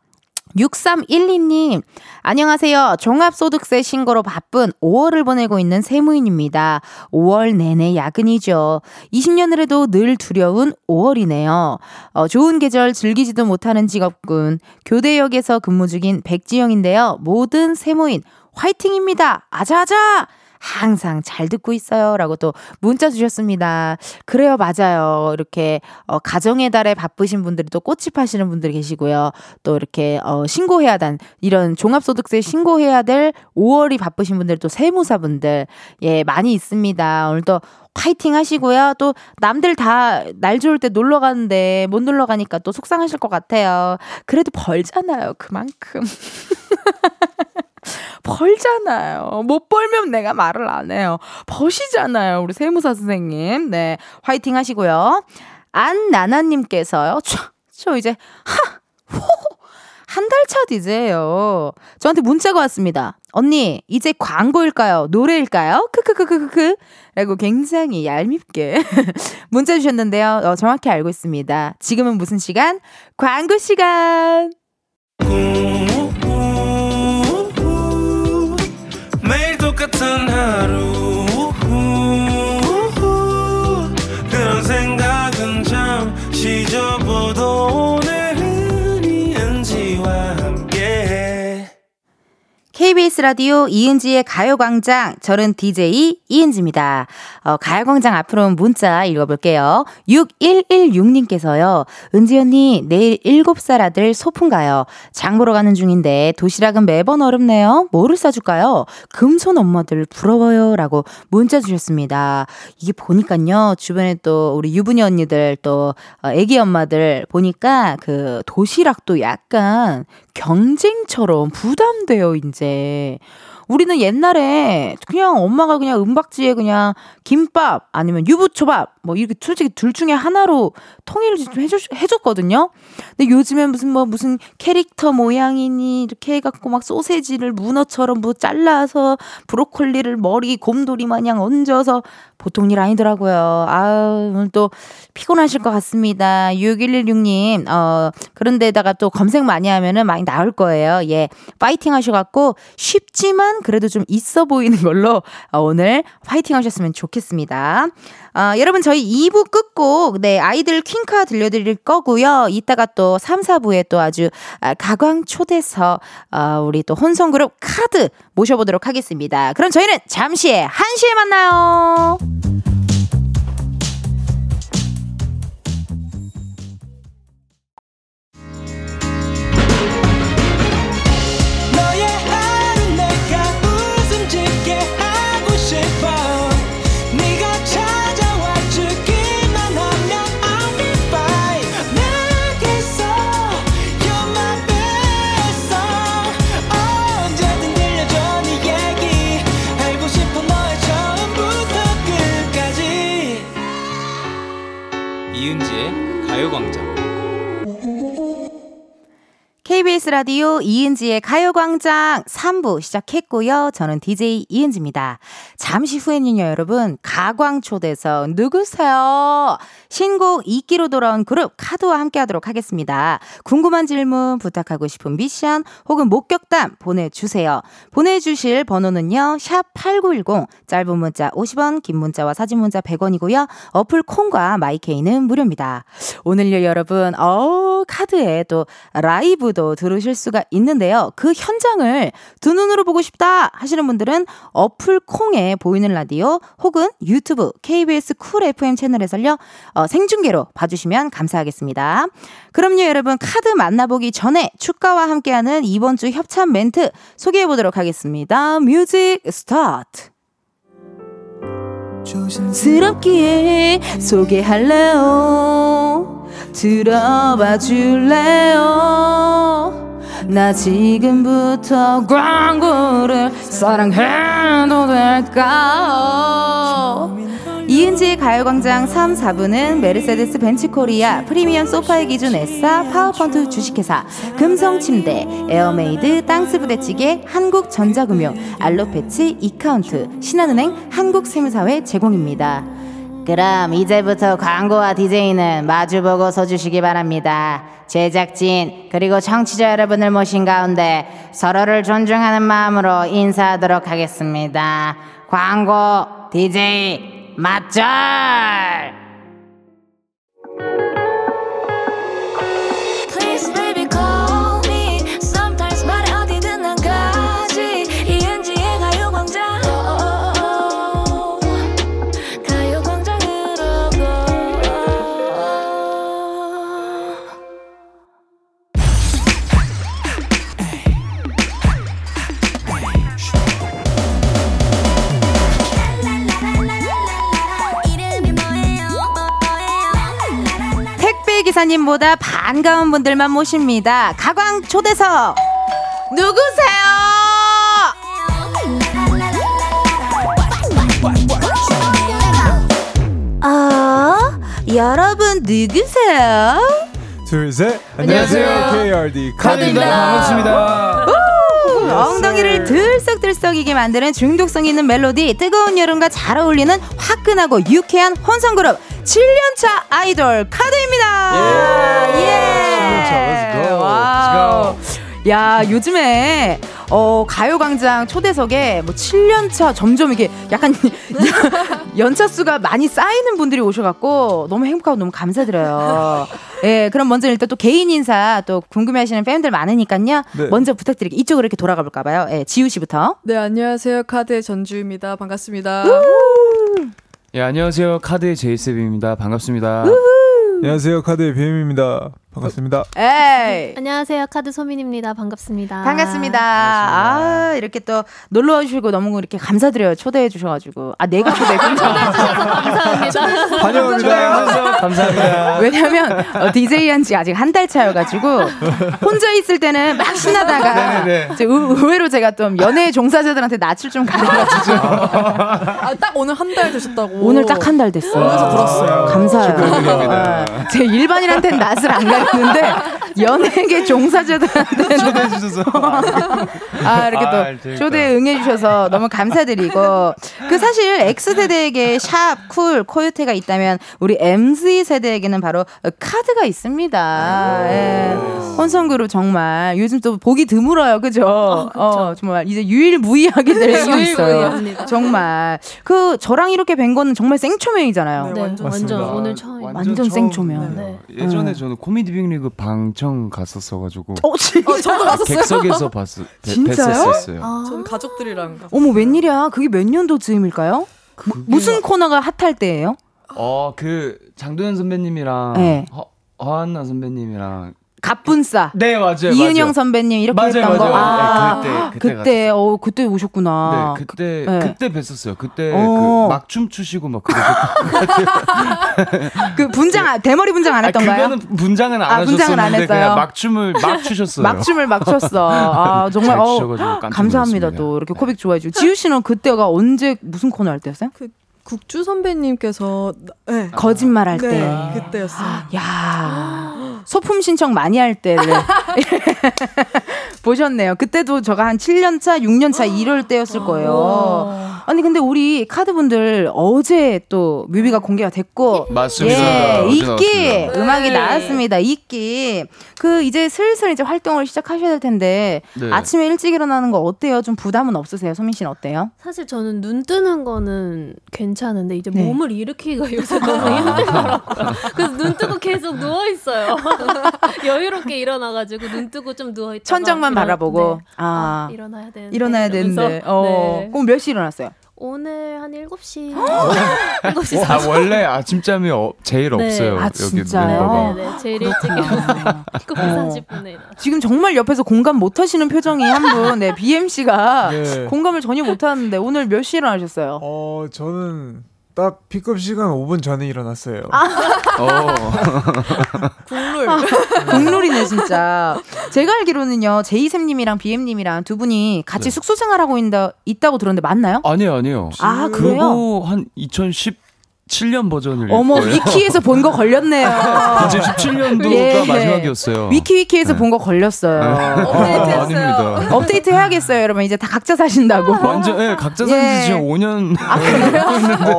6312님, 안녕하세요. 종합소득세 신고로 바쁜 5월을 보내고 있는 세무인입니다. 5월 내내 야근이죠. 20년을 해도 늘 두려운 5월이네요. 어, 좋은 계절 즐기지도 못하는 직업군. 교대역에서 근무 중인 백지영인데요. 모든 세무인, 화이팅입니다. 아자아자! 항상 잘 듣고 있어요. 라고 또 문자 주셨습니다. 그래요, 맞아요. 이렇게, 어, 가정의 달에 바쁘신 분들이 또 꽃집 하시는 분들이 계시고요. 또 이렇게, 어, 신고해야 단, 이런 종합소득세 신고해야 될 5월이 바쁘신 분들 또 세무사분들, 예, 많이 있습니다. 오늘 또 화이팅 하시고요. 또 남들 다 날 좋을 때 놀러 가는데 못 놀러 가니까 또 속상하실 것 같아요. 그래도 벌잖아요. 그만큼. 벌잖아요. 못 벌면 내가 말을 안 해요. 버시잖아요. 우리 세무사 선생님. 네. 화이팅 하시고요. 안나나님께서요. 저, 저 이제, 하! 호! 한달 차 DJ예요. 저한테 문자가 왔습니다. 언니, 이제 광고일까요? 노래일까요? 크크크크크크. 라고 굉장히 얄밉게 문자 주셨는데요. 어, 정확히 알고 있습니다. 지금은 무슨 시간? 광고 시간! 매 KBS 라디오 이은지의 가요광장. 저는 DJ 이은지입니다. 어, 가요광장 앞으로 문자 읽어볼게요. 6116님께서요. 은지 언니, 내일 7살 아들 소풍 가요. 장 보러 가는 중인데 도시락은 매번 어렵네요. 뭐를 싸줄까요? 금손 엄마들 부러워요. 라고 문자 주셨습니다. 이게 보니까요. 주변에 또 우리 유부녀 언니들 또 어, 애기 엄마들 보니까 그 도시락도 약간 경쟁처럼 부담돼요, 이제. 우리는 옛날에 그냥 엄마가 그냥 은박지에 그냥 김밥 아니면 유부초밥 뭐 이렇게 솔직히 둘 중에 하나로 통일을 좀 해줬, 해줬거든요. 근데 요즘엔 무슨 뭐 무슨 캐릭터 모양이니 이렇게 해갖고 막 소세지를 문어처럼 뭐 잘라서 브로콜리를 머리 곰돌이 마냥 얹어서 보통 일 아니더라고요. 아우, 오늘 또 피곤하실 것 같습니다. 6116님, 어, 그런데다가 또 검색 많이 하면은 많이 나올 거예요. 예. 파이팅 하셔갖고 쉽지만 그래도 좀 있어 보이는 걸로 어, 오늘 파이팅 하셨으면 좋겠습니다. 어, 여러분 저희 2부 끝곡 네 아이들 퀸카 들려드릴 거고요. 이따가 또 3, 4부에 또 아주 아, 가광 초대서 어, 우리 또 혼성 그룹 카드 모셔보도록 하겠습니다. 그럼 저희는 잠시 후에 1시에 만나요. 라디오 이은지의 가요광장 3부 시작했고요. 저는 DJ 이은지입니다. 잠시 후에는요, 여러분, 가광초대석 누구세요? 신곡 2기로 돌아온 그룹 카드와 함께 하도록 하겠습니다. 궁금한 질문, 부탁하고 싶은 미션, 혹은 목격담 보내주세요. 보내주실 번호는요, 샵8910, 짧은 문자 50원, 긴 문자와 사진 문자 100원이고요. 어플 콩과 마이케이는 무료입니다. 오늘요, 여러분, 어 카드에 또 라이브도 들으실 수가 있는데요. 그 현장을 두 눈으로 보고 싶다 하시는 분들은 어플 콩에 보이는 라디오 혹은 유튜브 KBS 쿨 FM 채널에서요. 어, 생중계로 봐주시면 감사하겠습니다. 그럼요, 여러분 카드 만나보기 전에 축가와 함께하는 이번 주 협찬 멘트 소개해 보도록 하겠습니다. Music start. 스럽기에 소개할래요. 들어봐 줄래요. 나 지금부터 광고를 사랑해도 될까? 이은지의 가요광장 3, 4부는 메르세데스 벤츠코리아, 프리미엄 소파의 기준 에싸, 파워펀트 주식회사, 금성침대, 에어메이드, 땅스부대찌개, 한국전자금융, 알로패치, 이카운트, 신한은행, 한국세무사회 제공입니다. 그럼 이제부터 광고와 DJ는 마주보고 서주시기 바랍니다. 제작진 그리고 청취자 여러분을 모신 가운데 서로를 존중하는 마음으로 인사하도록 하겠습니다. 광고 DJ 맞절! 기사님보다 반가운 분들만 모십니다. 가광 초대석 누구세요? 아, 여러분 누구세요? 둘, 셋. 안녕하세요. KRD 카드입니다. 반갑습니다. 엉덩이를 들썩들썩이게 만드는 중독성 있는 멜로디, 뜨거운 여름과 잘 어울리는 화끈하고 유쾌한 혼성그룹 7년차 아이돌 카드입니다. 예. 7년차, let's go. Wow. 야, 요즘에 어, 가요광장 초대석에 뭐 7년차 점점 이게 약간 연차 수가 많이 쌓이는 분들이 오셔갖고 너무 행복하고 너무 감사드려요. 예, 그럼 먼저 일단 또 개인 인사 또 궁금해하시는 팬들 많으니까요. 네. 먼저 부탁드릴게요. 이쪽으로 이렇게 돌아가 볼까봐요. 예, 지우 씨부터. 네, 안녕하세요. 카드의 전지우입니다. 반갑습니다. 예, 안녕하세요. KARD의 제이셉입니다. 반갑습니다. 안녕하세요. KARD의 BM입니다. 반갑습니다. 에이. 안녕하세요 KARD 소민입니다 반갑습니다 반갑습니다. 아, 이렇게 또 놀러 와 주시고 너무 이렇게 감사드려요. 초대해 주셔 가지고. 아, 내가 초대했군요. 감사합니다 환영합니다. 감사합니다. 왜냐면 어, DJ 한지 아직 한 달 차여 가지고 혼자 있을 때는 막 신나다가 네네네. 이제 의- 의외로 제가 좀 연예 종사자들한테 낯을 좀 가려가지고 아, 딱 오늘 한 달 되셨다고. 오늘 딱 한 달 됐어요. 오면서 들었어요. 감사해요. 제 일반인한테는 낯을 안 되는데 연예계 종사자들한테는 초대해 주셔서 아, 이렇게 아, 또 재밌다. 초대에 응해 주셔서 너무 감사드리고. 그 사실 X세대에게 샵, 쿨, 코요테가 있다면 우리 MZ세대에게는 바로 카드가 있습니다. 예. 혼성그룹 정말 요즘 또 보기 드물어요. 그죠? 어, 정말 이제 유일무이하게 될 수 있어요. 정말. 그 저랑 이렇게 뵌 거는 정말 생초면이잖아요. 네, 완전, 맞습니다. 오늘 처음. 완전 생초면. 네. 예전에 음. 저는 코미디 빅리그 방청 갔었어가지고 어, 진짜? 저도 갔었어요. 객석에서 봤, 뵀- 진짜요? 뵀었어요. 아, 전 가족들이랑 갔어요. 어머, 웬일이야. 그게 몇 년도 즈음일까요? 무슨 코너가 핫할 때예요? 어, 그 장도연 선배님이랑 네. 허, 허한나 선배님이랑 갑분싸. 네 맞아요. 이은영 맞아요. 선배님 이렇게 맞아요, 했던 거. 맞아요. 아, 네, 그때, 그때 그때 어 그때 오셨구나. 네, 그때 네. 그때 뵀었어요. 그때 어. 그 막춤 추시고 막 그러고 그 분장 안- 대머리 분장 안 아, 했던가요? 그거는 분장은 안 아, 분장은 안 하셨었는데 했어요? 그냥 막춤을 막 추셨어요. 막춤을 막 췄어. 아 정말 잘 어, 감사합니다. 또 이렇게 코빅 좋아해 주고 지우 씨는 그때가 언제 무슨 코너 할 때였어요? 국주 선배님께서 네. 거짓말 할 네, 때. 그때였어요. 야 소품 신청 많이 할 때를 보셨네요. 그때도 저가 한 7년 차, 6년 차 이럴 때였을 거예요. 아니 근데 우리 카드분들 어제 또 뮤비가 공개가 됐고 맞습니다. 예, 이끼 나왔습니다. 음악이 네. 나왔습니다. 이끼 그 이제 슬슬 이제 활동을 시작하셔야 될 텐데 네. 아침에 일찍 일어나는 거 어때요? 좀 부담은 없으세요? 소민 씨는 어때요? 사실 저는 눈 뜨는 거는 괜찮은데 이제 네. 몸을 일으키기가 요새 너무 힘들더라고요. 그래서 눈 뜨고 계속 누워 있어요. 여유롭게 일어나가지고 눈 뜨고 좀 누워 있다가 천장만 일어나- 바라보고 네. 아, 아, 일어나야 되는데 일어나야 이러면서. 되는데 어 네. 그럼 몇 시 일어났어요? 오늘 한 7시 7시 아 40분 원래 아침잠이 어, 제일 네. 없어요. 아, 진짜요? 네, 네, 제일 일찍 일어나서 7시 40분에 일어나. 지금 정말 옆에서 공감 못 하시는 표정이 한 분, 네, BMC가 네. 공감을 전혀 못 하는데 오늘 몇 시에 일어나셨어요? 어, 저는 딱 픽업 시간 5분 전에 일어났어요. 어. 국룰. 국룰이네, 진짜. 제가 알기로는요, 제이샘님이랑 BM님이랑 두 분이 같이 네. 숙소 생활하고 있다, 있다고 들었는데 맞나요? 아니요 아니요. 아, 그래요? 그거 한 2017년 버전을 어머. 위키에서 본 거 걸렸네요. 2017년도가 예. 마지막이었어요. 위키위키에서 네. 본거 걸렸어요. 아, 아닙니다. 업데이트 해야겠어요, 여러분. 이제 다 각자 사신다고. 완전 예, 각자 예. 아, 산지 지금 5년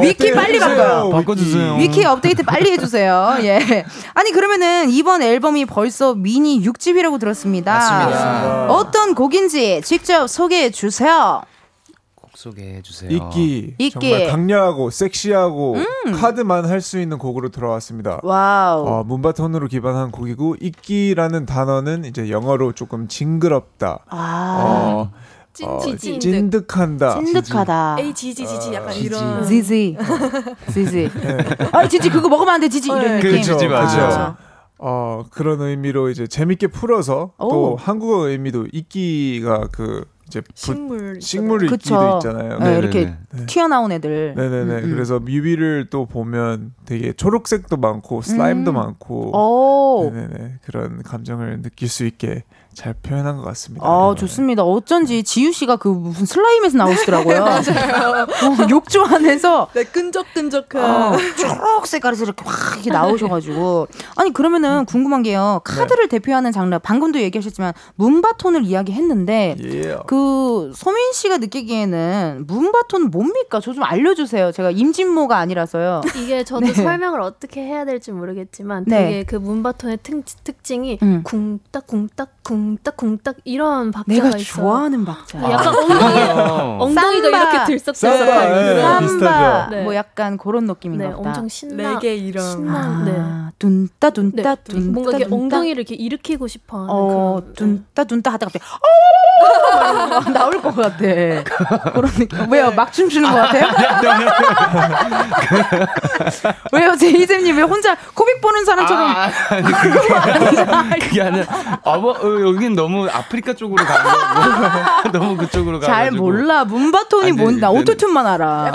위키 빨리 바꿔요. 바꿔주세요. 위키 업데이트 빨리 해주세요. 예. 아니 그러면은 이번 앨범이 벌써 미니 6집이라고 들었습니다. 맞습니다. 어떤 곡인지 직접 소개해 주세요. 곡 소개해 주세요. 이끼, 이끼. 정말 강렬하고 섹시하고 음. KARD만 할 수 있는 곡으로 들어왔습니다. 와우. 어, moombahton으로 기반한 곡이고 icky라는 단어는 이제 영어로 조금 징그럽다. 아. 어, 찐, 어, 찐, 찐. 찐득한다. 찐득하다. 에이 지지 지지 약간 지지. 이런. 지지. 지지. 아, 지지 그거 먹으면 안 돼. 지지 이런 네. 느낌. 그렇죠, 지지. 그렇죠. 어, 그런 의미로 이제 재밌게 풀어서 오. 또 한국어 의미도 이끼가 그 이제 부, 식물. 식물 그쵸. 이끼도 있잖아요. 네. 이렇게 튀어나온 애들. 네네네. 음, 음. 그래서 뮤비를 또 보면 되게 초록색도 많고 슬라임도 음. 많고 오. 네네네 그런 감정을 느낄 수 있게 잘 표현한 것 같습니다. 아, 네. 좋습니다. 어쩐지 지유 씨가 그 무슨 슬라임에서 나오시더라고요. 어, 욕조 안에서 네, 끈적끈적한. 어, 초록 색 깔에서 이렇게 확 이렇게 나오셔가지고 아니 그러면은 궁금한 게요 카드를 대표하는 장르 방금도 얘기하셨지만 문바톤을 이야기했는데 예. 그 소민 씨가 느끼기에는 문바톤 뭡니까 저 좀 알려주세요 제가 임진모가 아니라서요 이게 저도 네. 설명을 어떻게 해야 될지 모르겠지만 네. 되게 그 문바톤의 특, 특징이 음. 쿵딱 쿵딱 쿵딱 쿵딱 이런 박자가 내가 있어요. 좋아하는 박자 약간 엉덩이 어. 엉덩이가 삼바. 이렇게 들썩들썩한 삼바, 예. 삼바. 네. 뭐 약간 그런 느낌인가 네, 보다 엄청 신나 레게 이런. 신나 네. 아, 둔따 네. 둔따 둔따 뭔가 이렇게. 엉덩이를 이렇게 일으키고 싶어하는 어, 그런 둔따 둔따 하다가 갑자기 어 나올 것 같아. 그런 느낌. 왜요? 막 춤추는 것 같아요? 왜요? 제이셉님 왜 혼자 코빅 보는 사람처럼 아, 아니, 그게 그게 아니라 아, 뭐, 어, 여긴 너무 아프리카 쪽으로 가는 거고 너무 그쪽으로 가가지고 잘 몰라. moombahton이 아니, 뭔, 나 네, Auto-Tune만 알아.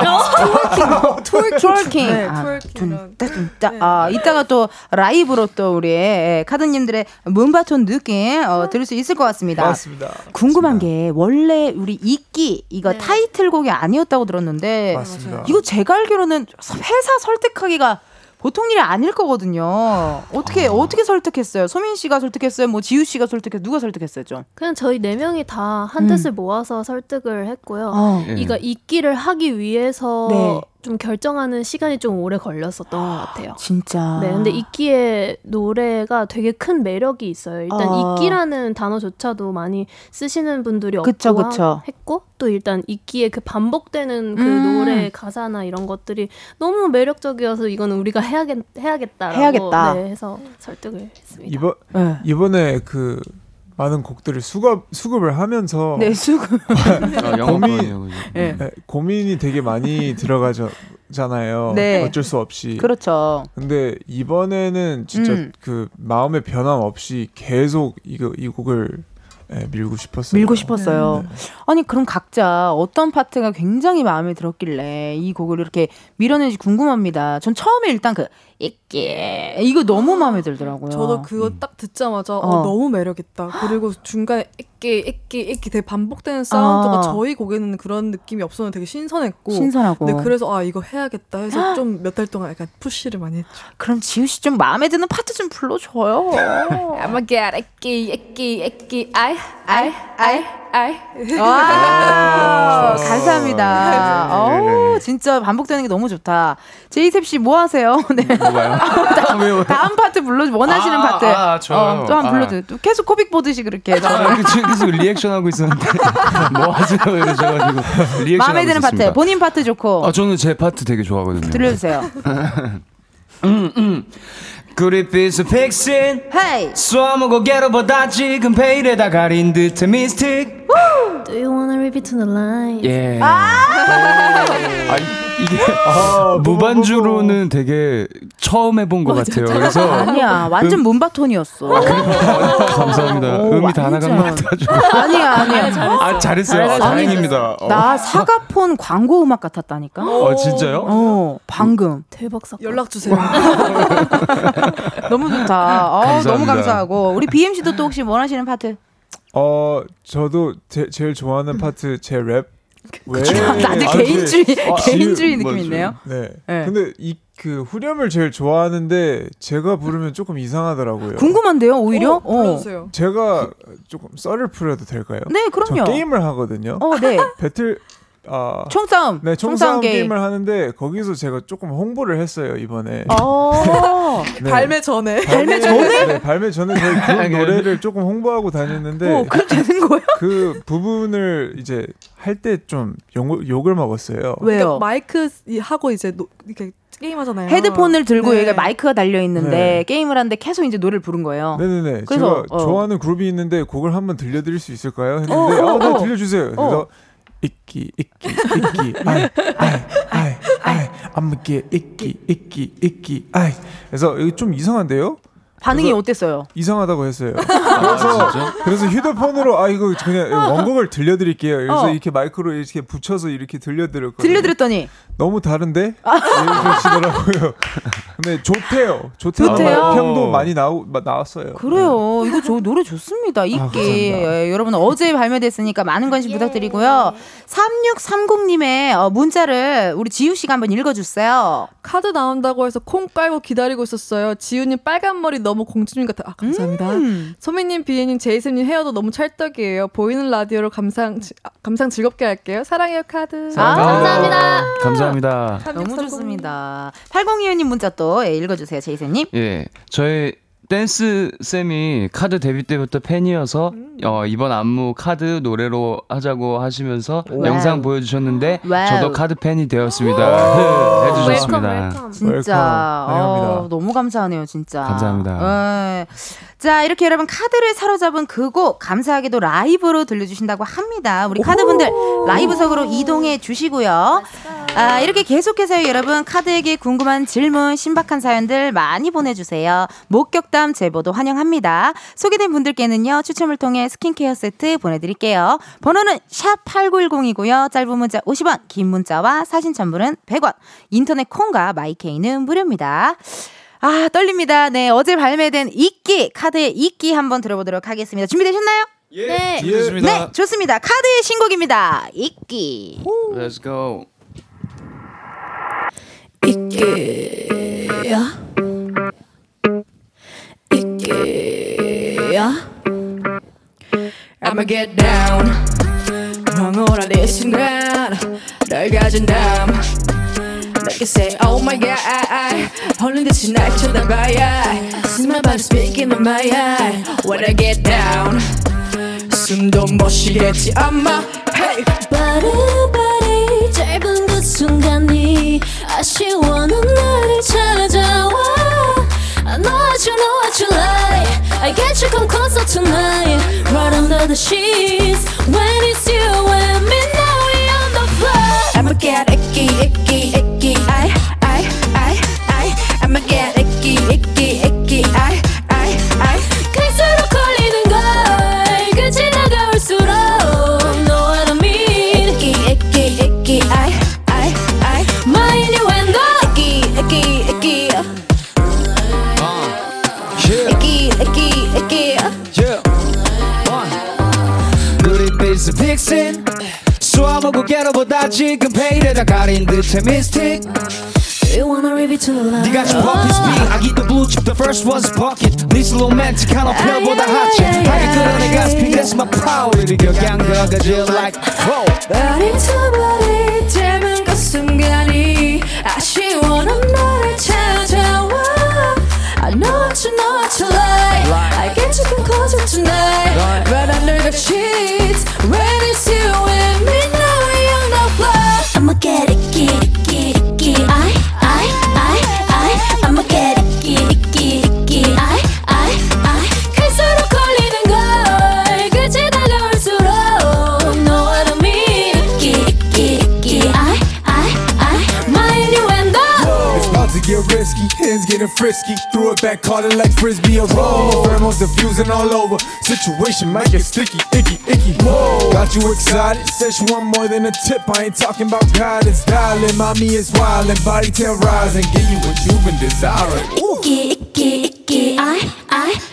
Twerking. Twerking. 네, 아. 둔따 둔따. 아, 이따가 또 라이브로 또 우리 예, KARD님들의 moombahton 느낌 어, 들을 수 있을 것 같습니다. 맞습니다. 궁금한 게 원래 우리 Icky 이거 타이틀곡이 아니었다고 들었는데 맞습니다. 이거 제가 알기로는 회사 설득하기가 보통 일이 아닐 거거든요. 어떻게 어떻게 설득했어요? 소민 씨가 설득했어요? 뭐 지우 씨가 설득했어요? 누가 설득했어요, 좀? 그냥 저희 네 명이 다한 음. 뜻을 모아서 설득을 했고요. 어. 이가 있기를 하기 위해서 네. 좀 결정하는 시간이 좀 오래 걸렸었던 것 같아요. 진짜. 네, 근데 이끼의 노래가 되게 큰 매력이 있어요. 일단 어. 이끼라는 단어조차도 많이 쓰시는 분들이 없고 그쵸, 그쵸. 했고 또 일단 이끼의 그 반복되는 그 음. 노래 가사나 이런 것들이 너무 매력적이어서 이거는 우리가 해야겠 해야겠다라고 해야겠다. 네, 해서 설득을 했습니다. 이번 네. 이번에 그 많은 곡들을 수급 수급을 하면서 네, 수급. 아, 고민? 네. 네, 고민이 되게 많이 들어가잖아요. 네. 어쩔 수 없이. 그렇죠. 근데 이번에는 진짜 음. 그 마음의 변함 없이 계속 이거 이 곡을 예, 밀고 싶었어요. 밀고 싶었어요. 네. 아니 그럼 각자 어떤 파트가 굉장히 마음에 들었길래 이 곡을 이렇게 밀어내지 궁금합니다. 전 처음에 일단 그 있게 이거 너무 마음에 들더라고요. 저도 그거 딱 듣자마자 어, 어. 너무 매력있다. 그리고 중간에 액기 액기 액기 되게 반복되는 사운드가 아. 저희 곡에는 그런 느낌이 없었는데 되게 신선했고 신선하고. 네, 그래서 아 이거 해야겠다 해서 좀 몇 달 동안 약간 푸시를 많이 했죠. 그럼 지우 씨 좀 마음에 드는 파트 좀 불러줘요. I'ma get 액기 액기 액기 아이 아이 와, 아. 감사합니다. 어우, 진짜 반복되는 게 너무 좋다. 제이셉 씨 뭐 하세요? 네. 뭐가요? 왜요? 다음 파트 불러 원하시는 아, 파트. 아, 저요? 어, 또한 아. 불러줘. 또 계속 코빅 보듯이 그렇게. 아, 지금 계속 리액션 하고 있었는데 뭐 하세요 이러셔가지고 리액션 마음에 하고 드는. 파트. 본인 파트 좋고 아 저는 제 파트 되게 좋아하거든요. 들려주세요. 음, 음. 그립빛을 픽신 헤이. 쏘아먹어 게러보다 지금 베일에다 가린 듯한 미스틱 Do you wanna repeat to the line? 예. 아, 이게 무반주로는 되게 처음 해본 것 같아요. 그래서 아니야, 완전 문바톤이었어. 감사합니다. 오, 음이 다 완전. 나간 것 같아가지고. 아니야, 아니야. 아 잘했어요. 아, 아니, 다행입니다. 어. 나 사과폰 광고 음악 같았다니까. 어 진짜요? 어, 방금. 대박 사건. 연락 주세요. 너무 좋다. 어, 감사합니다. 너무 감사하고. 우리 BMC도 또 혹시 원하시는 파트? 어 저도 제, 제일 좋아하는 파트 제 랩. 왜? 다들 아, 개인주의, 그- 아, 개인주의 지우- 느낌. 있네요. 네. 네. 근데 이 그 후렴을 제일 좋아하는데 제가 부르면 조금 이상하더라고요. 궁금한데요, 오히려? 어, 불러주세요. 제가 조금 썰을 풀어도 될까요? 네, 그럼요. 저 게임을 하거든요. 어, 네. 배틀 아 총싸움. 네, 총싸움 총싸움 게임. 게임 을 하는데 거기서 제가 조금 홍보를 했어요 이번에. 어. 네. 발매 전에 발매 전에? 네, 발매 전에 저희 그룹 노래를 조금 홍보하고 다녔는데 어, 그렇게 되는 거예요? 그 부분을 이제 할 때 좀 욕을 먹었어요. 왜요? 그러니까 마이크 이- 하고 이제 노, 이렇게 게임 하잖아요. 헤드폰을 들고 네. 여기가 마이크가 달려 있는데 네. 게임을 하는데 계속 이제 노래를 부른 거예요. 네네네. 그래서, 제가 어. 좋아하는 그룹이 있는데 곡을 한번 들려드릴 수 있을까요? 했는데 어, 어, 어, 네 어. 들려주세요. 그래서 어. icky icky icky 아이 아이 아이 아이 안먹게 이끼 이끼 이끼 아이 그래서 이거 좀 이상한데요? 반응이 어땠어요? 이상하다고 했어요. 그래서 그래서 휴대폰으로 아 이거 그냥 원곡을 들려드릴게요. 그래서 어. 이렇게 마이크로 이렇게 붙여서 이렇게 들려드렸거든요. 들려드렸더니 너무 다른데? 이러시더라고요. 근데 좋대요. 좋대요. 좋대요? 아, 평도 많이 나오, 마- 나왔어요. 그래요. 이거 저 노래 좋습니다. 이끼. 감사합니다. 예, 여러분 어제 발매됐으니까 많은 관심 부탁드리고요. 3630님의 어, 문자를 우리 지우 씨가 한번 읽어주세요. KARD 나온다고 해서 콩 깔고 기다리고 있었어요. 지우님 빨간 머리 너무 공주님 같아. 아 감사합니다. 음. 소민님, BM님, 제이셉님 헤어도 너무 찰떡이에요. 보이는 라디오로 감상 지- 아, 감상 즐겁게 할게요. 사랑해요 KARD. 아, 감사합니다. 감사합니다. 너무 좋습니다. 8025님 문자 또 예, 읽어주세요, 제이셉님. 예, 저희 댄스 쌤이 KARD 데뷔 때부터 팬이어서 어, 이번 안무 KARD 노래로 하자고 하시면서 와우. 영상 보여주셨는데 와우. 저도 KARD 팬이 되었습니다. 네, 해주셨습니다. Welcome, welcome. 진짜. 어, 너무 감사하네요, 진짜. 감사합니다. 예. 자, 이렇게 여러분 KARD를 사로잡은 그 곡 감사하게도 라이브로 들려주신다고 합니다. 우리 KARD분들 라이브석으로 이동해 주시고요. 아, 이렇게 계속해서 여러분 KARD에게 궁금한 질문, 신박한 사연들 많이 보내주세요. 목격 담 제보도 환영합니다. 소개된 분들께는요 추첨을 통해 스킨케어 세트 보내드릴게요. 번호는 샵 #8910이고요. 짧은 문자 50원, 긴 문자와 사진 첨부는 100원. 인터넷 콩과 마이케이는 무료입니다. 아, 떨립니다. 네, 어제 발매된 Icky, KARD의 Icky 한번 들어보도록 하겠습니다. 준비되셨나요? 네. 좋습니다. 네, 좋습니다. KARD의 신곡입니다. Icky. Let's go. Icky야 I'ma get down 황홀한 이 순간 널 가진 다음 you say oh my god 홀린 듯이 날 쳐다봐야 See my body speaking in my eye When I get down 숨도 못 쉬겠지 아마 Hey 바리바리 짧은 그 순간이 아쉬워 넌 나를 찾아와 I know what you know what you like I get you come closer tonight Right under the sheets. When it's you and me now we on the floor. I'ma get icky icky 게러보다 지금 페이에다 가린 듯해 미스틱 You wanna rip it to the line 네가 좀 버킷 스픽 아기도 blue chip the first one's bucket This romantic한 어필보다 핫해 하게 끌어내가 스픽 that's my power 이겨 강가가질 like wow Body to body 닮은 그 순간이 아쉬워 넌 나를 찾아와 I know what you know what you getting frisky. Threw it back, caught it like frisbee A roll. Pheromones diffusing all over. Situation might get sticky, icky, icky. Whoa, got you excited. Said she want more than a tip. I ain't talking about God, it's dialing. Mommy is wild and body tail rising. Give you what you've been desiring. Ooh. Icky, icky, icky. I, I, I, I.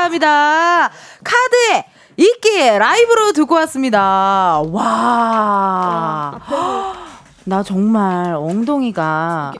감사합니다. 카드에 있기 라이브로 듣고 왔습니다. 와. 나 정말 엉덩이가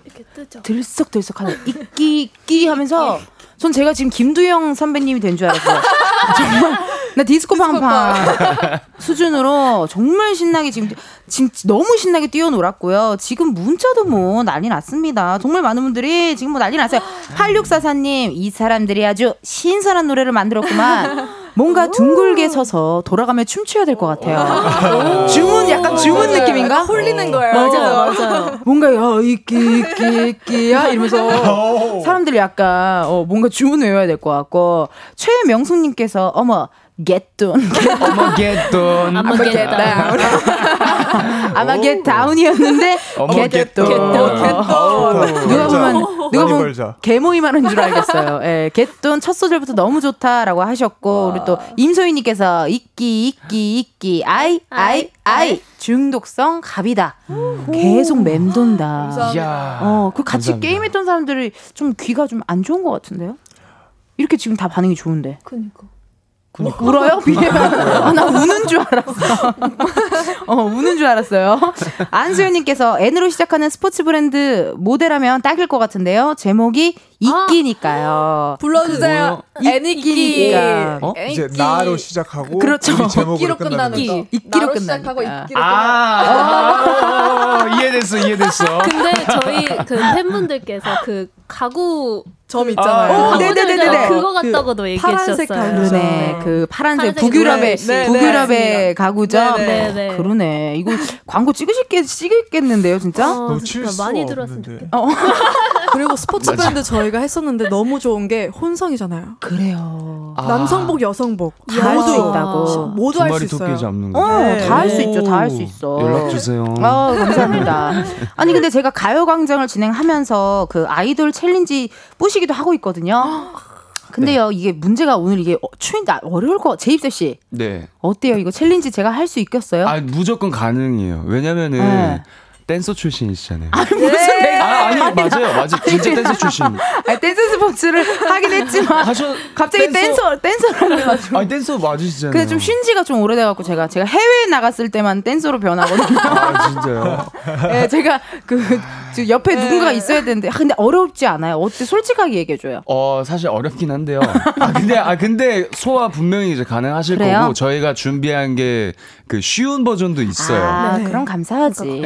들썩들썩하네. 있기, 있기 하면서 전 제가 지금 김두영 선배님이 된 줄 알았어요. 정말 나 디스코 팡팡 수준으로 정말 신나게 지금 지금 너무 신나게 뛰어놀았고요. 지금 문자도 뭐 난리 났습니다. 정말 많은 분들이 지금 뭐 난리 났어요. 8644님 이 사람들이 아주 신선한 노래를 만들었구만. 뭔가 둥글게 서서 돌아가며 춤춰야 될 것 같아요. 주문 약간 주문 느낌인가? 홀리는 거예요. 맞아요, 맞아요. 뭔가 야 이끼 이끼 이끼야 이러면서 사람들이 약간 어, 뭔가 주문 외워야 될 것 같고 최명숙님께서 어머 get돈 어머 get 아마 get down 아마 get down이었는데 어머, get get down down. 어, 누가 보면 누가 보면 벌자. 개모임 하는 줄 알겠어요. 예, get 첫 소절부터 너무 좋다라고 하셨고 우리 또 임소희님께서 이끼 이끼 이끼 아이 아이 아이 중독성 갑이다. 계속 맴돈다. 이야. 어, 그 같이 감사합니다. 게임했던 사람들이 좀 귀가 좀 안 좋은 것 같은데요? 이렇게 지금 다 반응이 좋은데. 그니까. 울어요? 아, 나 우는 줄 알았어. 어, 우는 줄 알았어요. 안수현님께서 N으로 시작하는 스포츠 브랜드 모델하면 딱일 것 같은데요. 제목이 이끼니까요. 불러주세요. 애니끼. 이끼니까. 어? 이제 나로 시작하고 그렇죠. 이끼로 끝나는 끝나는. 거. 이끼로 이끼로 끝나는 아, 이해됐어, 이해됐어. 근데 저희 그 팬분들께서 그 가구 점그 있잖아요. 어, 가구 네네네네. 있잖아요. 그거 그 같다고도 파란색 얘기해주셨어요. 가구. 그러네. 그 파란색 북유럽의 노란색. 네, 북유럽의 가구죠. 네네. 네네. 그러네. 이거 광고 찍으실게 찍겠는데요, 진짜? 어, 너무 진짜 칠 많이 들었으면. 좋겠다. 어. 그리고 스포츠. 밴드 저희 가 했었는데 너무 좋은 게 혼성이잖아요. 그래요. 아. 남성복, 여성복 다 할 수 모두 있다고. 모두 두할 수 있어요. 잡는 거. 어, 네. 다할 수 있죠. 다할 오, 수 있어. 연락 주세요. 아, 감사합니다. 아니 근데 제가 가요 광장을 진행하면서 그 아이돌 챌린지 뿌시기도 하고 있거든요. 근데요 이게 문제가 오늘 이게 어, 추인데 어려울 거 제이셉 씨 네. 어때요 이거 챌린지 제가 할 수 있겠어요? 아 무조건 가능해요. 왜냐면은 네. 댄서 출신이시잖아요. 무슨 내가 아, 아니 맞아요, 맞아요. 진짜 댄서 출신. 아니, 댄스 스포츠를 하긴 했지만 하셔- 갑자기 댄서 댄서- 댄서를 해가지고 아니 댄서 맞으시잖아요. 근데 좀 쉰 지가 좀 오래돼 갖고 제가 제가 해외에 나갔을 때만 댄서로 변하거든요. 아 진짜요? 예, 제가 그 옆에 누군가가 있어야 되는데 아, 근데 어렵지 않아요. 어때 솔직하게 얘기해 줘요. 어 사실 어렵긴 한데요. 아 근데 아 근데 소화 분명히 이제 가능하실 그래요? 거고 저희가 준비한 게 그 쉬운 버전도 있어요. 아 네. 그럼 감사하지.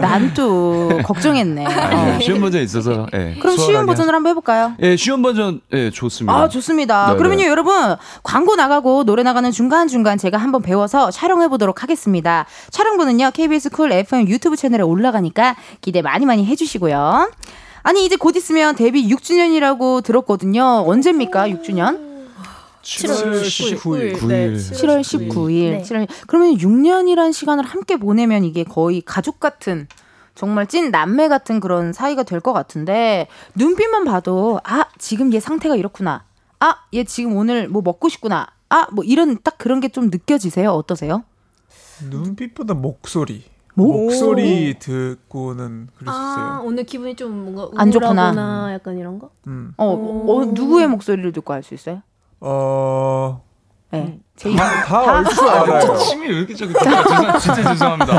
난 또 걱정했네. 아, 어. 네, 쉬운 버전 있어서. 예, 그럼 쉬운 버전을 한번 해볼까요? 예, 쉬운 버전 예 좋습니다. 아 좋습니다. 네, 그러면요 네. 여러분 광고 나가고 노래 나가는 중간 중간 제가 한번 배워서 촬영해 보도록 하겠습니다. 촬영분은요 KBS Cool FM 유튜브 채널에 올라가니까 기대 많이 많이 해주시고요. 아니 이제 곧 있으면 데뷔 6주년이라고 들었거든요. 언제입니까 6주년? 7월 19일. 9일. 네, 7월 19일. 네. 7월 그러면 6년이란 시간을 함께 보내면 이게 거의 가족 같은 정말 찐 남매 같은 그런 사이가 될 것 같은데 눈빛만 봐도 아 지금 얘 상태가 이렇구나. 아 얘 지금 오늘 뭐 먹고 싶구나. 아 뭐 이런 딱 그런 게 좀 느껴지세요? 어떠세요? 눈빛보다 목소리. 목? 목소리 듣고는 수 아. 오늘 기분이 좀 뭔가 안 좋구나. 약간 이런 거? 음. 어, 어 누구의 목소리를 듣고 알 수 있어요? 어. 네. 제이 다알줄 알아요. 침이 왜 이렇게 저기 죄송, 진짜 죄송합니다.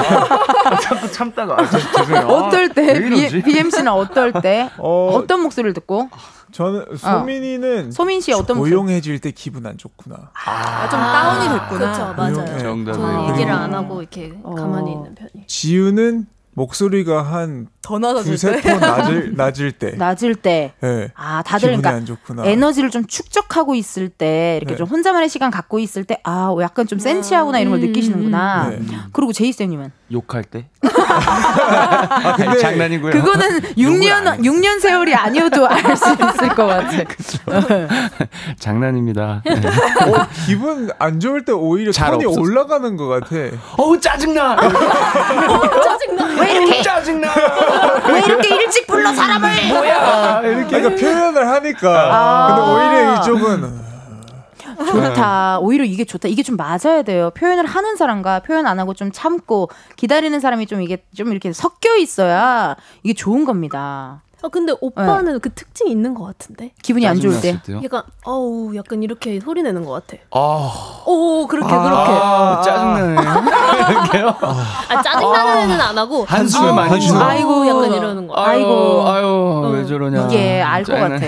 아, 자꾸 참다가 아, 저, 죄송해요. 어떨 때왜 이러지? BMC는 어떨 때 어, 어떤 목소리를 듣고 저는 소민이는 소민 씨 어떤 목소리? 조용해질 때 기분 안 좋구나. 아, 좀 다운이 됐구나. 그렇죠, 맞아요. 저는 얘기를 안 하고 이렇게 어. 가만히 있는 편이. 지우는 목소리가 한 더 낮아질 두세 때. 톤 낮을 낮을 때. 낮을 때. 예. 아, 다들 기분이 그러니까 안 좋구나. 에너지를 좀 축적하고 있을 때 이렇게 네. 좀 혼자만의 시간 갖고 있을 때 아, 약간 좀 센치하구나 이런 걸 음. 느끼시는구나. 네. 그리고 제이 쌤님은 욕할 때? 아 근데 아니, 장난이고요. 그거는 6년 6년 세월이 아니어도 알 수 있을 것 같아. 장난입니다. 네. 어, 기분 안 좋을 때 오히려 잘 톤이 없었어. 올라가는 것 같아. 어우 짜증나. 왜 이렇게 짜증나. 왜 이렇게 일찍 불러 사람을? 뭐야? 이렇게. 그러니까 표현을 하니까. 아. 근데 오히려 이쪽은 좋다. 오히려 이게 좋다. 이게 좀 맞아야 돼요. 표현을 하는 사람과 표현 안 하고 좀 참고 기다리는 사람이 좀 이게 좀 이렇게 섞여 있어야 이게 좋은 겁니다. 아 근데 오빠는 그 특징이 있는 것 같은데. 기분이 안 좋을 때. 때요? 약간 어우 약간 이렇게 소리 내는 것 같아. 아, 오 그렇게 그렇게. 아, 짜증나네. 이렇게요? 아 짜증나는 애는 안 하고 한숨을 아우, 많이 쉬는 아이고 약간 이러는 거. 아이고, 아유, 왜 저러냐. 이게 알 것 같아.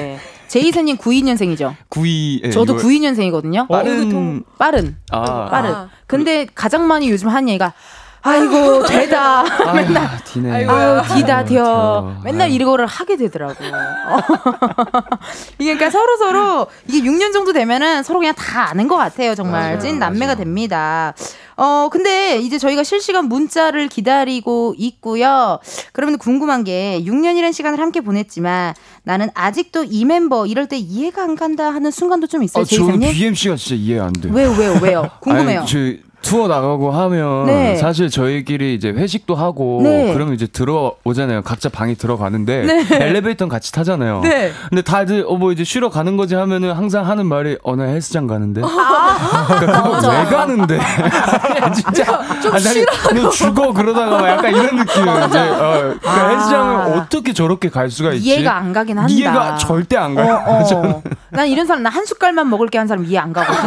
제이선님 92년생이죠. 92. 예, 저도 이거 92년생이거든요. 빠른. 빠른. 아, 빠른. 아. 근데 가장 많이 요즘 하는 얘기가 아이고 되다. 맨날. 디네. 아유 디다 뎌. 겨. 맨날 이거를 하게 되더라고. 이게 그러니까 서로 서로 이게 6년 정도 되면은 서로 그냥 다 아는 것 같아요. 정말 맞아요, 찐 남매가 맞아요. 됩니다. 어 근데 이제 저희가 실시간 문자를 기다리고 있고요. 그러면 궁금한 게 6년이라는 시간을 함께 보냈지만 나는 아직도 이 멤버 이럴 때 이해가 안 간다 하는 순간도 좀 있어요. 아, 저는? BMC가 진짜 이해 안 돼요. 왜요 왜요 왜요? 궁금해요. 아니, 저 투어 나가고 하면 네. 사실 저희끼리 이제 회식도 하고 네. 그러면 이제 들어오잖아요. 각자 방에 들어가는데 네. 엘리베이터는 같이 타잖아요. 네. 근데 다들 어 뭐 이제 쉬러 가는 거지 하면은 항상 하는 말이 어나 헬스장 가는데. 아. 그러니까 그거 왜 가는데? 진짜 좀 싫어. 너 죽어 그러다가 막 약간 이런 느낌. 이제 어, 그러니까 아. 헬스장을 어떻게 저렇게 갈 수가 있지? 이해가 안 가긴 한다. 이해가 절대 안 가요. 어. 어. 난 이런 사람 나 한 숟갈만 먹을 게 한 사람 이해 안 가거든.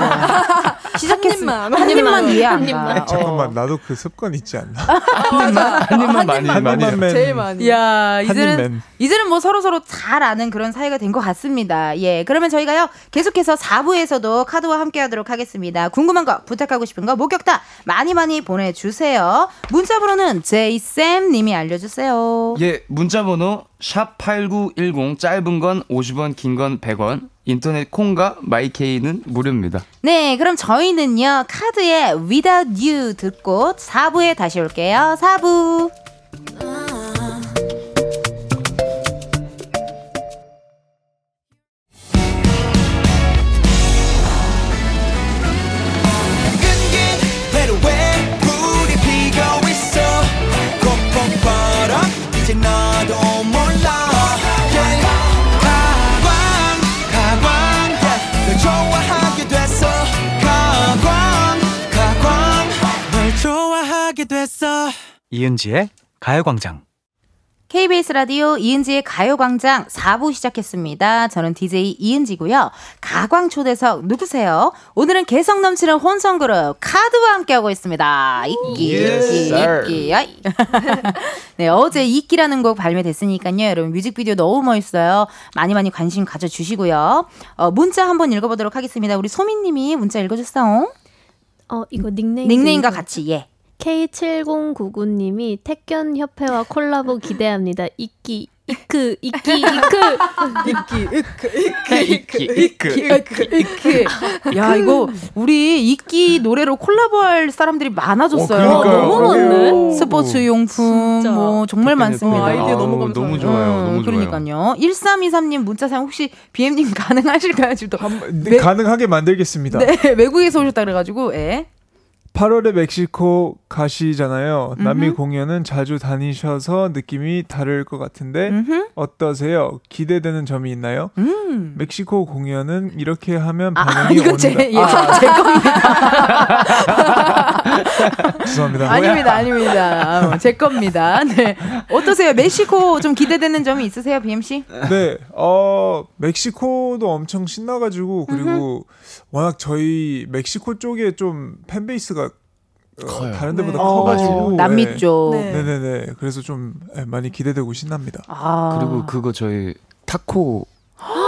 시작했으면 한한 입만 이해 안한 가. 입만. 어. 잠깐만 나도 그 습관 있지 않나? 한 입만 많이 한 많이. 맨. 제일 많이. 야 이제는. 이제는 뭐 서로 서로 잘 아는 그런 사이가 된 것 같습니다. 예, 그러면 저희가요 계속해서 4부에서도 카드와 함께하도록 하겠습니다. 궁금한 거 부탁하고 싶은 거 목격다 많이 많이 보내주세요. 문자번호는 제이쌤님이 알려주세요. 예, 문자 번호 샵 8910 짧은 건 50원, 긴 건 100원. 인터넷 콩과 마이케이는 무료입니다. 네, 그럼 저희는요 카드의 Without You 듣고 4부에 다시 올게요. 4부. 이은지의 가요광장. KBS 라디오 이은지의 가요광장 4부 시작했습니다. 저는 DJ 이은지고요. 가광초대석 누구세요? 오늘은 개성 넘치는 혼성그룹 카드와 함께하고 있습니다. 이끼, Yes, 이끼. 이끼. 네, 어제 이끼라는 곡 발매됐으니까요. 여러분 뮤직비디오 너무 멋있어요. 많이 많이 관심 가져주시고요. 어, 문자 한번 읽어보도록 하겠습니다. 우리 소민님이 문자 읽어줬어요. 어, 이거 닉네임. 닉네임과 같이, 예. K7099님이 택견 협회와 콜라보 기대합니다. 이끼, 이크, 이끼, 이크. 이끼, 이크, 이크, 이끼, 이크, 이크, 이크. 야, 이거 우리 이끼 노래로 콜라보할 사람들이 많아졌어요. 어. 너무 많네. 스포츠 용품 뭐 정말 많습니다. 아이디어 너무 감사해요. 너무 좋아요. 너무 좋아요. 그러니까요. 1323님 문자 사용 혹시 BM님 가능하실까요? 지금 또 네, 가능하게 만들겠습니다. 네, 외국에서 오셨다 그래가지고, 예. 8월에 멕시코 가시잖아요. 남미 음흠. 공연은 자주 다니셔서 느낌이 다를 것 같은데 어떠세요? 기대되는 점이 있나요? 음. 멕시코 공연은 이렇게 하면 아, 반응이 이거 온다. 제, 예, 아, 제 겁니다. 죄송합니다. 아닙니다, 아닙니다. 어, 제 겁니다. 네. 어떠세요? 멕시코 좀 기대되는 점이 있으세요, BMC? 네, 어 멕시코도 엄청 신나가지고 그리고 워낙 저희 멕시코 쪽에 좀 팬베이스가 어, 다른 데보다 네. 커가지고 어, 남미 네. 쪽. 네, 네, 네. 그래서 좀 예, 많이 기대되고 신납니다. 아. 그리고 그거 저희 타코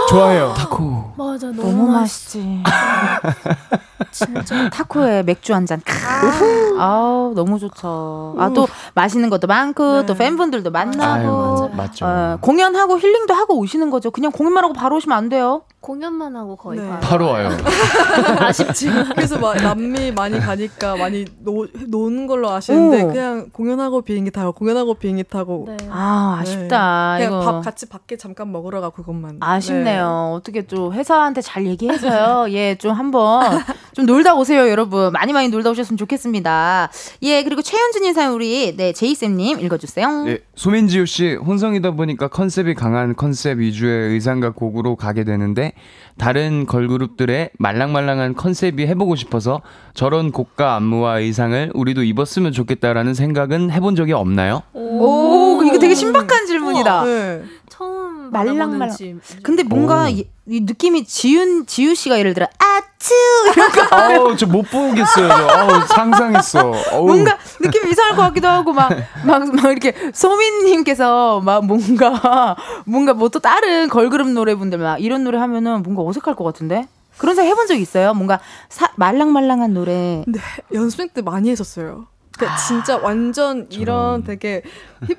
좋아해요. 타코. 맞아, 너무, 너무 맛있 맛있지. 진짜 타코에 맥주 한 잔. 아우 너무 좋죠. 아 또 맛있는 것도 많고 또 팬분들도 만나고 아유, 맞죠. 어, 공연하고 힐링도 하고 오시는 거죠. 그냥 공연만 하고 바로 오시면 안 돼요. 공연만 하고 거의 네. 가. 바로 와요. 아쉽지만 그래서 막 남미 많이 가니까 많이 노, 노는 걸로 아시는데 오. 그냥 공연하고 비행기 타고 공연하고 비행기 타고 아 아쉽다. 그냥 이거. 밥 같이 밖에 잠깐 먹으러 가 그것만 아쉽네 요. 어떻게 좀 회사한테 잘 얘기해서요. 예, 좀 한번 좀 놀다 오세요, 여러분. 많이 많이 놀다 오셨으면 좋겠습니다. 예, 그리고 최현준님 사연 우리 네 제이쌤님 읽어주세요. 네, 소민지우 씨 혼성이다 보니까 컨셉이 강한 컨셉 위주의 의상과 곡으로 가게 되는데 다른 걸그룹들의 말랑말랑한 컨셉이 해보고 싶어서 저런 곡과 안무와 의상을 우리도 입었으면 좋겠다라는 생각은 해본 적이 없나요? 오, 이거 되게 신박한 질문이다. 네. 처음 말랑말랑. 말랑말랑. 지 근데 뭔가 오. 이, 이 느낌이 지윤 지우 씨가 예를 들어 아츠 이런 거 아우 저 못 보겠어요. 저. 아우 상상했어. 어우. 뭔가 느낌이 이상할 것 같기도 하고 막막 막 이렇게 소민님께서 막 뭔가 뭔가 뭐 또 다른 걸그룹 노래분들 막 이런 노래 하면은 뭔가 어색할 것 같은데 그런 생각 해본 적 있어요? 뭔가 사, 말랑말랑한 노래. 네, 연습생 때 많이 했었어요. 그러니까 진짜 완전 이런 되게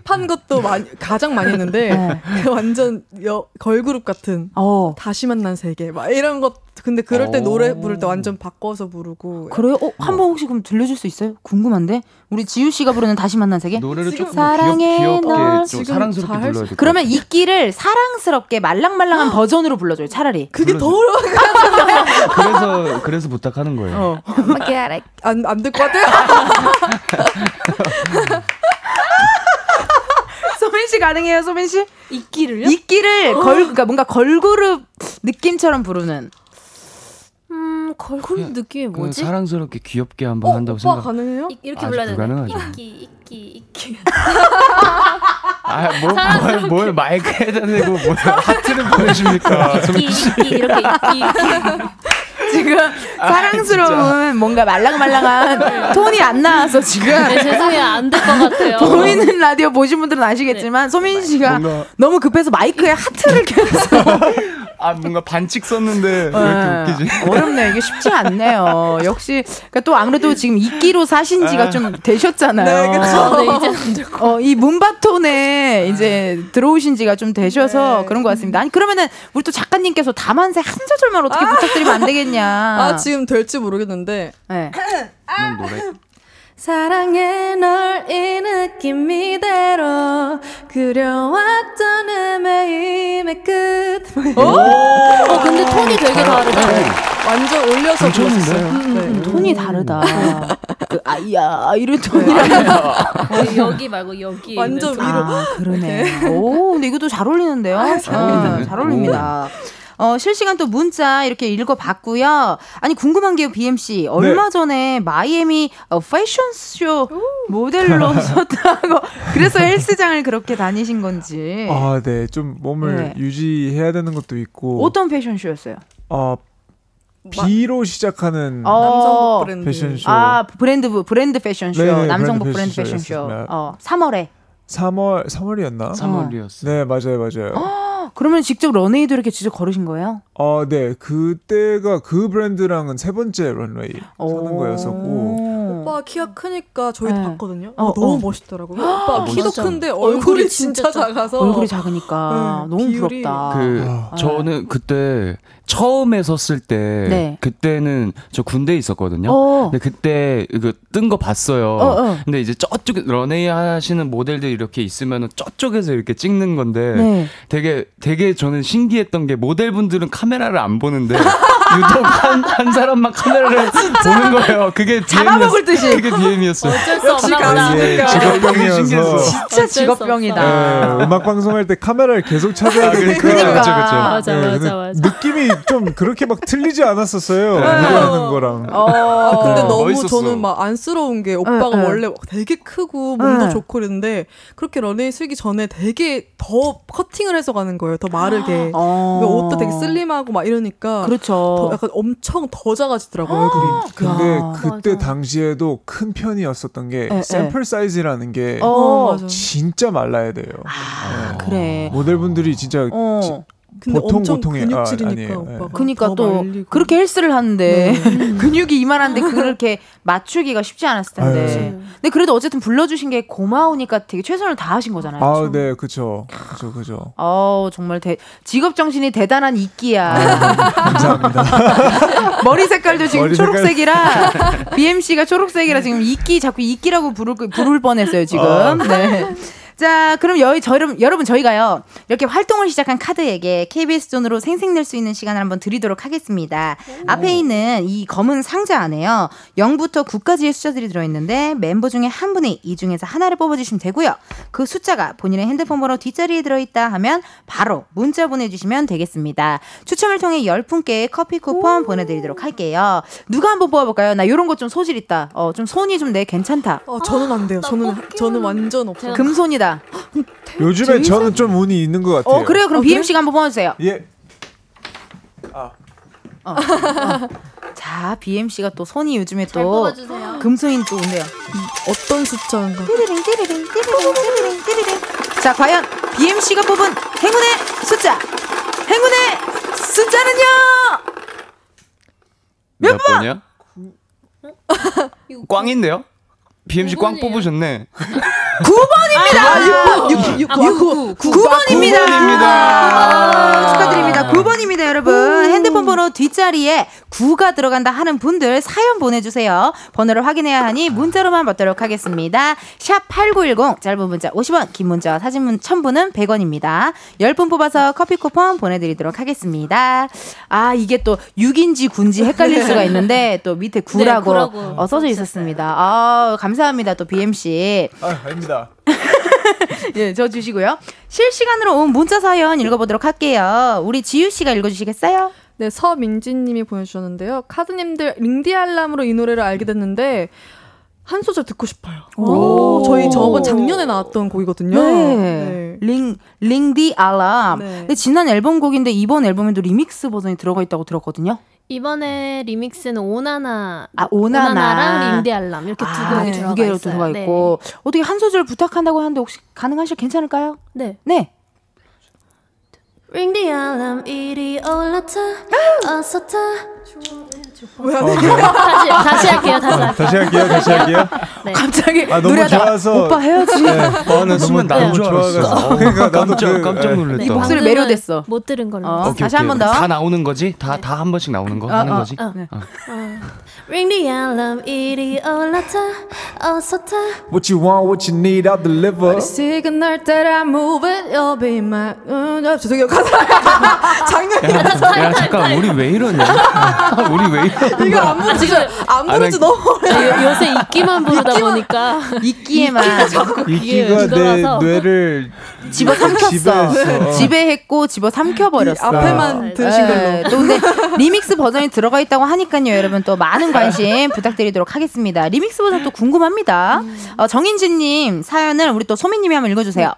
힙한 것도 많이, 가장 많이 했는데 네. 그 완전 여, 걸그룹 같은 어. 다시 만난 세계 막 이런 것 근데 그럴 때 오. 노래 부를 때 완전 바꿔서 부르고 그래요? 어, 한 번 혹시 그럼 들려줄 수 있어요? 궁금한데 우리 지우 씨가 부르는 다시 만난 세계. 노래를 조금 사랑해 귀엽, 널. 귀엽게 좀 사랑스럽게 불러야 될것 같아요. 그러면 이 끼를 사랑스럽게 말랑말랑한 버전으로 불러줘요. 차라리. 그게 더 그래서 그래서 부탁하는 거예요. 안안 될 것 같아요. 소민 씨 가능해요, 소민 씨? 이끼를요? 이끼를 걸 그러니까 뭔가 걸그룹 느낌처럼 부르는. 음, 걸그룹 느낌이 그 뭐지? 사랑스럽게 귀엽게 한번 한다고 생각. 가능해요? 이, 이렇게 아직 불러야? 불가능하죠. 이끼, 이끼, 이끼. 아뭘 뭘, 뭘 마이크에다 대고 뭐 하트를 보내십니까? 이끼, 이끼, 이렇게 이끼, 이끼. 지금 아, 사랑스러운 뭔가 말랑말랑한 톤이 안 나와서 지금 네, 죄송해요. 안 될 것 같아요. 보이는 라디오 보신 분들은 아시겠지만 소민 씨가 뭔가- 너무 급해서 마이크에 하트를 계속 아 뭔가 반칙 썼는데 왜 이렇게 웃기지? 네. 어렵네 이게 쉽지 않네요. 역시 그러니까 또 아무래도 지금 이끼로 사신 지가 아. 좀 되셨잖아요. 네. 네, 것. 어, 이 문바톤에 이제 들어오신 지가 좀 되셔서 네. 그런 것 같습니다. 아니, 그러면은 우리 또 작가님께서 다만세 한 소절만 어떻게 부탁드리면 안 되겠냐. 아 지금 될지 모르겠는데 네. 노래 사랑해 널 이 느낌 이대로 그려왔던 헤매임의 끝 어, 근데 톤이 되게 다르다. 완전 올려서? 불렀어요. 네. 톤이 다르다. 그, 아이야, 이런 톤이랑. 어, 여기 말고 여기. 완전. 위로. 아, 그러네. 오, 근데 이것도 잘 어울리는데요? 아, 잘 어울립니다. 어, 실시간 또 문자 이렇게 읽어봤고요. 아니 궁금한 게요, BMC 얼마 네. 전에 마이애미 어, 패션쇼 모델로 섰다고 그래서 헬스장을 그렇게 다니신 건지 아, 네. 좀 몸을 네. 유지해야 되는 것도 있고. 어떤 패션쇼였어요? 어, B로 시작하는 어, 패션쇼. 아 브랜드 브랜드 패션쇼 네네, 남성복 브랜드 브랜드 패션쇼. 어 3월에 3월 3월이었나? 3월이었어요. 네, 맞아요, 맞아요. 그러면 직접 런웨이도 이렇게 직접 걸으신 거예요? 어, 네. 그때가 그 브랜드랑은 세 번째 런웨이 서는 거였었고. 오빠 키가 크니까 저희도 네. 봤거든요. 어, 어, 너무 어. 멋있더라고요. 오빠 키도 멋있죠. 큰데 얼굴이 얼굴이 진짜 진짜 작- 작아서 얼굴이 작으니까 너무 비율이- 부럽다. 그 아. 저는 그때 처음에 섰을 때 네. 그때는 저 군대에 있었거든요. 어. 근데 그때 이거 뜬거 봤어요. 어, 어. 근데 이제 저쪽에 런웨이 하시는 모델들 이렇게 있으면은 저쪽에서 이렇게 찍는 건데 네. 되게 되게 저는 신기했던 게 모델분들은 카메라를 안 보는데 유독 한, 한 사람만 카메라를 보는 거예요. 그게 잡아먹을 듯이. 그게 DM이었어요. 어쩔 수 없나 보다. 직업병이어서 진짜 직업병이다. 네, 음악 방송할 때 카메라를 계속 찾아야 되니까. 그러니까. 그쵸, 그쵸. 맞아, 네, 맞아, 맞아. 느낌이 좀 그렇게 막 틀리지 않았었어요. 네. 누가 하는 거랑. 아, 근데 어, 너무 멋있었어. 저는 막 안쓰러운 게 오빠가. 원래 되게 크고 몸도 네. 좋고 그랬는데 그렇게 런웨이 쓰기 전에 되게 더 커팅을 해서 가는 거예요. 더 마르게. 어. 그 옷도 되게 슬림하고 막 이러니까 그렇죠. 더 약간 엄청 더 작아지더라고 요, 얼굴이. 근데 야. 그때 맞아. 당시에도 큰 편이었었던 게 에, 에. 샘플 사이즈라는 게 어. 어. 진짜 말라야 돼요. 아, 그래. 모델분들이 진짜 어. 지- 근데 보통 엄청 보통이- 근육질이니까 아, 아니에요. 오빠가. 그니까 더또 말리고. 그렇게 헬스를 하는데 근육이 이만한데 그렇게 맞추기가 쉽지 않았을 텐데. 아유. 근데 그래도 어쨌든 불러주신 게 고마우니까 되게 최선을 다하신 거잖아요. 아, 네, 그죠, 그죠, 그죠. 어 정말 대, 직업 정신이 대단한 이끼야. 감사합니다. 머리 색깔도 지금 머리 색깔. 초록색이라 BMC가 초록색이라 지금 이끼 자꾸 이끼라고 부를 거- 부를 뻔했어요 지금. 아. 네. 자, 그럼 여기 저 여러분, 여러분 저희가요 이렇게 활동을 시작한 카드에게 KBS 돈으로 생생낼 수 있는 시간을 한번 드리도록 하겠습니다. 앞에 있는 이 검은 상자 안에요 0부터 9까지의 숫자들이 들어있는데 멤버 중에 한 분이 이 중에서 하나를 뽑아주시면 되고요. 그 숫자가 본인의 핸드폰 번호 뒷자리에 들어있다 하면 바로 문자 보내주시면 되겠습니다. 추첨을 통해 10분께 커피 쿠폰 보내드리도록 할게요. 누가 한번 뽑아볼까요? 나 이런 거 좀 소질 있다. 어, 좀 손이 좀 내 괜찮다. 어, 저는 안 돼요. 저는 저는 완전 없어요. 금손이다. 요즘에 저는 좀 운이 있는 것 같아요. 어, 그래요? 그럼 BMC가 한번 뽑아주세요. 예. 자, BMC가 또 손이 요즘에 잘 또. 금손이 또 온대요. 어떤 숫자인가? 띠리링, 띠리링, 띠리링, 띠리링, 띠리링. 자, 과연 BMC가 뽑은 행운의 숫자. 행운의 숫자는요? 몇 번이야? 꽝인데요? BMC 꽝. 뽑으셨네. 9번입니다. 6 6 아, 구구. 9번입니다. 구번입니다. 축하드립니다. 9번입니다, 여러분. 핸드폰 번호 뒷자리에 9가 들어간다 하는 분들 사연 보내주세요. 번호를 확인해야 하니 문자로만 받도록 하겠습니다. 샵 8910, 짧은 문자 50원, 긴 문자 사진 문 첨부는 100원입니다. 10분 뽑아서 커피 쿠폰 보내드리도록 하겠습니다. 아, 이게 또 6인지 9인지 헷갈릴 수가 있는데 또 밑에 9라고 구라고 어, 써져 있었습니다. 아, 감사합니다. 또 BM씨. 아, 아닙니다. 예, 저 주시고요. 실시간으로 온 문자 사연 읽어보도록 할게요. 우리 지유 씨가 읽어주시겠어요? 네, 서민지님이 보내주셨는데요. 카드님들 Ring the alarm으로 이 노래를 알게 됐는데 한 소절 듣고 싶어요. 오. 저희 저번 작년에 나왔던 곡이거든요. 네. Ring, Ring the alarm. 네. 근데 지난 앨범 곡인데 이번 앨범에도 리믹스 버전이 들어가 있다고 들었거든요. 이번에 리믹스는 오나나, 아, 오나나. 오나나랑 린디 알람 이렇게 두 아, 곡이 두 들어가 개로 있어요. 들어가 네. 있고. 어떻게 한 소절 부탁한다고 하는데 혹시 가능하실 괜찮을까요? 네. 네. The alarm 이리 올라타 어서 타 뭐야? 다시 다시 할게요 다시 할게요 다시 할게요. 다시 할게요. 네. 갑자기 아, 너무 노래하다가 좋아서. 오빠 헤어지. 네. 아, 나 순간 알았어. 좋아가지고. 그러니까 나도 깜짝, 그- 깜짝 네. 놀랐다. 이 목소리 매료됐어. 못 들은 걸로 어, 오케이, 다시 오케이. 한번 더. 다 나오는 거지? 다 다 한 번씩 나오는 거 하는 어, 거지? 어. 어. Ring the alarm 이리 올라타 어서 타 What you want, what you need, I'll deliver. 시그널 따라 move it, you'll be my. 음, 아, 죄송해요. 가사. 작년에. 야, 야 잠깐 우리 왜 이러냐? 우리 왜 이거 안 부르지 안 부르지 너무 아, 요- 요새 ICKY만 부르다 보니까 ICKY에만 이끼가 내 뇌를 집어 삼켰어. 지배했고 집어 삼켜버렸어. 이 앞에만 들으신 네, 또 근데 리믹스 버전이 들어가 있다고 하니까요, 여러분 또 많은 관심 부탁드리도록 하겠습니다. 리믹스 버전 또 궁금합니다. 어, 정인진님 사연을 우리 또 소민님이 한번 읽어주세요.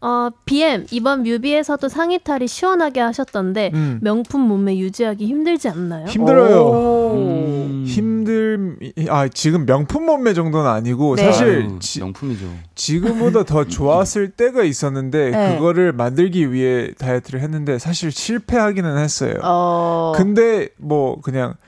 어, BM 이번 뮤비에서도 상의 탈이 시원하게 하셨던데 음. 명품 몸매 유지하기 힘들지 않나요? 힘들어요. 음. 힘들 아 지금 명품 몸매 정도는 아니고 네. 사실 아유, 지, 명품이죠. 지금보다 더 좋았을 때가 있었는데 네. 그거를 만들기 위해 다이어트를 했는데 사실 실패하기는 했어요. 어, 근데 뭐 그냥 음,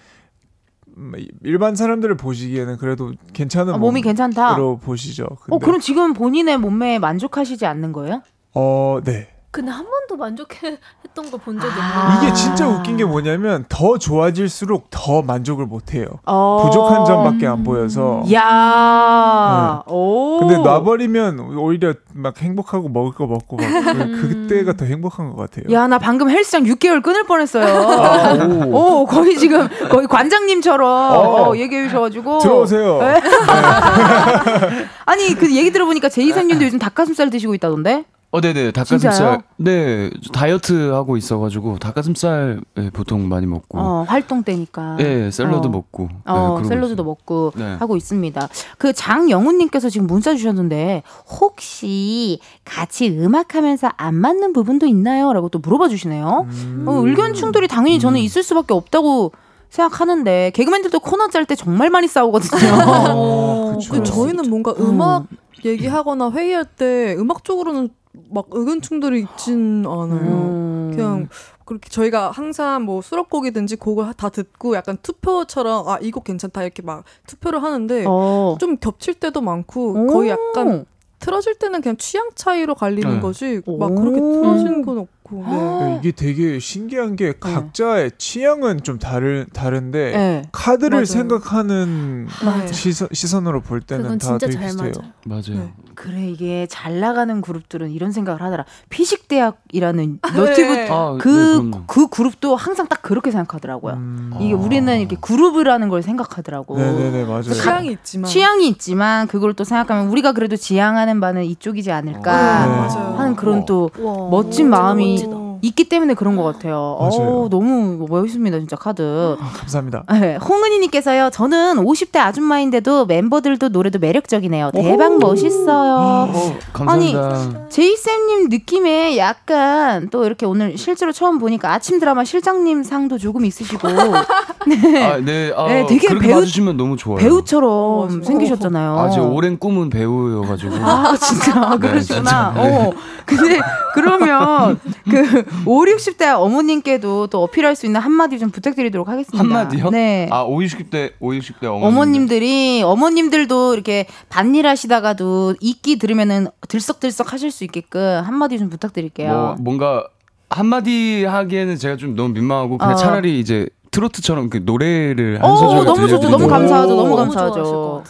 일반 사람들을 보시기에는 그래도 괜찮은 아, 몸이 괜찮다. 몸으로 보시죠. 근데 어, 그럼 지금 본인의 몸매에 만족하시지 않는 거예요? 어, 네. 근데 한 번도 만족했던 거본 적이 아. 없는데 이게 진짜 웃긴 게 뭐냐면 더 좋아질수록 더 만족을 못 해요. 어. 부족한 점밖에 안 보여서. 야, 오. 근데 놔버리면 오히려 막 행복하고 먹을 거 먹고 막 그- 그때가 더 행복한 것 같아요. 야, 나 방금 헬스장 6개월 끊을 뻔했어요. 아, 오. 오, 거의 지금 거의 관장님처럼 어. 어, 얘기해 주셔가지고 들어오세요. 네. 아니 그 얘기 들어보니까 제이선님도 요즘 닭가슴살 드시고 있다던데? 어, 네네. 닭가슴살. 진짜요? 네. 저 다이어트 하고 있어가지고 닭가슴살 예, 보통 많이 먹고. 어, 활동 때니까. 예, 샐러드 어. 먹고. 네, 어, 샐러드도 있어요. 먹고 네. 하고 있습니다. 그 장영훈님께서 지금 문자 주셨는데 혹시 같이 음악하면서 안 맞는 부분도 있나요?라고 또 물어봐 주시네요. 음. 어, 의견 충돌이 당연히 저는 있을 수밖에 없다고 생각하는데 개그맨들도 코너 짤 때 정말 많이 싸우거든요. 어. 그 저희는 뭔가 음악 얘기하거나 회의할 때 음악 쪽으로는 막 의견 충돌이 있진 않아요. 음. 그냥 그렇게 저희가 항상 뭐 수록곡이든지 곡을 다 듣고 약간 투표처럼 아 이 곡 괜찮다 이렇게 막 투표를 하는데 어. 좀 겹칠 때도 많고 오. 거의 약간 틀어질 때는 그냥 취향 차이로 갈리는 네. 거지 막 오. 그렇게 틀어지는 건 없고 네. 네, 이게 되게 신기한 게 각자의 취향은 좀 다른 다른데 네. 카드를 맞아요. 생각하는 맞아요. 시선, 시선으로 볼 때는 다 진짜 되게 잘 비슷해요. 맞아. 맞아요. 네. 그래 이게 잘 나가는 그룹들은 이런 생각을 하더라. 피식 대학이라는 너튜브 네. 아, 그, 네, 그럼요. 그 그룹도 항상 딱 그렇게 생각하더라고요. 음. 이게 우리는 이렇게 그룹이라는 걸 생각하더라고. 네네네 맞아요. 취향이 있지만 취향이 있지만 그걸 또 생각하면 우리가 그래도 지향하는 바는 이쪽이지 않을까 네. 맞아요. 하는 그런 또 와, 멋진 마음이 멋지다. 있기 때문에 그런 것 같아요. 어, 너무 멋있습니다, 진짜 카드. 아, 감사합니다. 네, 홍은희님께서요. 저는 50대 아줌마인데도 멤버들도 노래도 매력적이네요. 대박 멋있어요. 어, 감사합니다. 제이쌤님 느낌에 약간 또 이렇게 오늘 실제로 처음 보니까 아침 드라마 실장님 상도 조금 있으시고 네. 아, 네. 아, 네, 되게 배우- 봐주시면 너무 좋아요. 배우처럼 맞아. 생기셨잖아요. 아, 제 오랜 꿈은 배우여가지고. 아, 진짜 네, 그러시구나. 진짜. 네. 어. 근데 그러면 그 5, 60대 어머님께도 또 어필할 수 있는 한마디 좀 부탁드리도록 하겠습니다. 한마디요? 네. 아, 5, 60대, 5, 60대 어머님. 어머님들이 어머님들도 이렇게 밭일 하시다가도 이끼 들으면은 들썩들썩 하실 수 있게끔 한마디 좀 부탁드릴게요. 뭐, 뭔가 한마디 하기에는 제가 좀 너무 민망하고 그냥 어. 차라리 이제 트로트처럼 그 노래를 한 어, 소절 너무 좋죠. 너무 감사하죠. 너무 너무 감사하죠.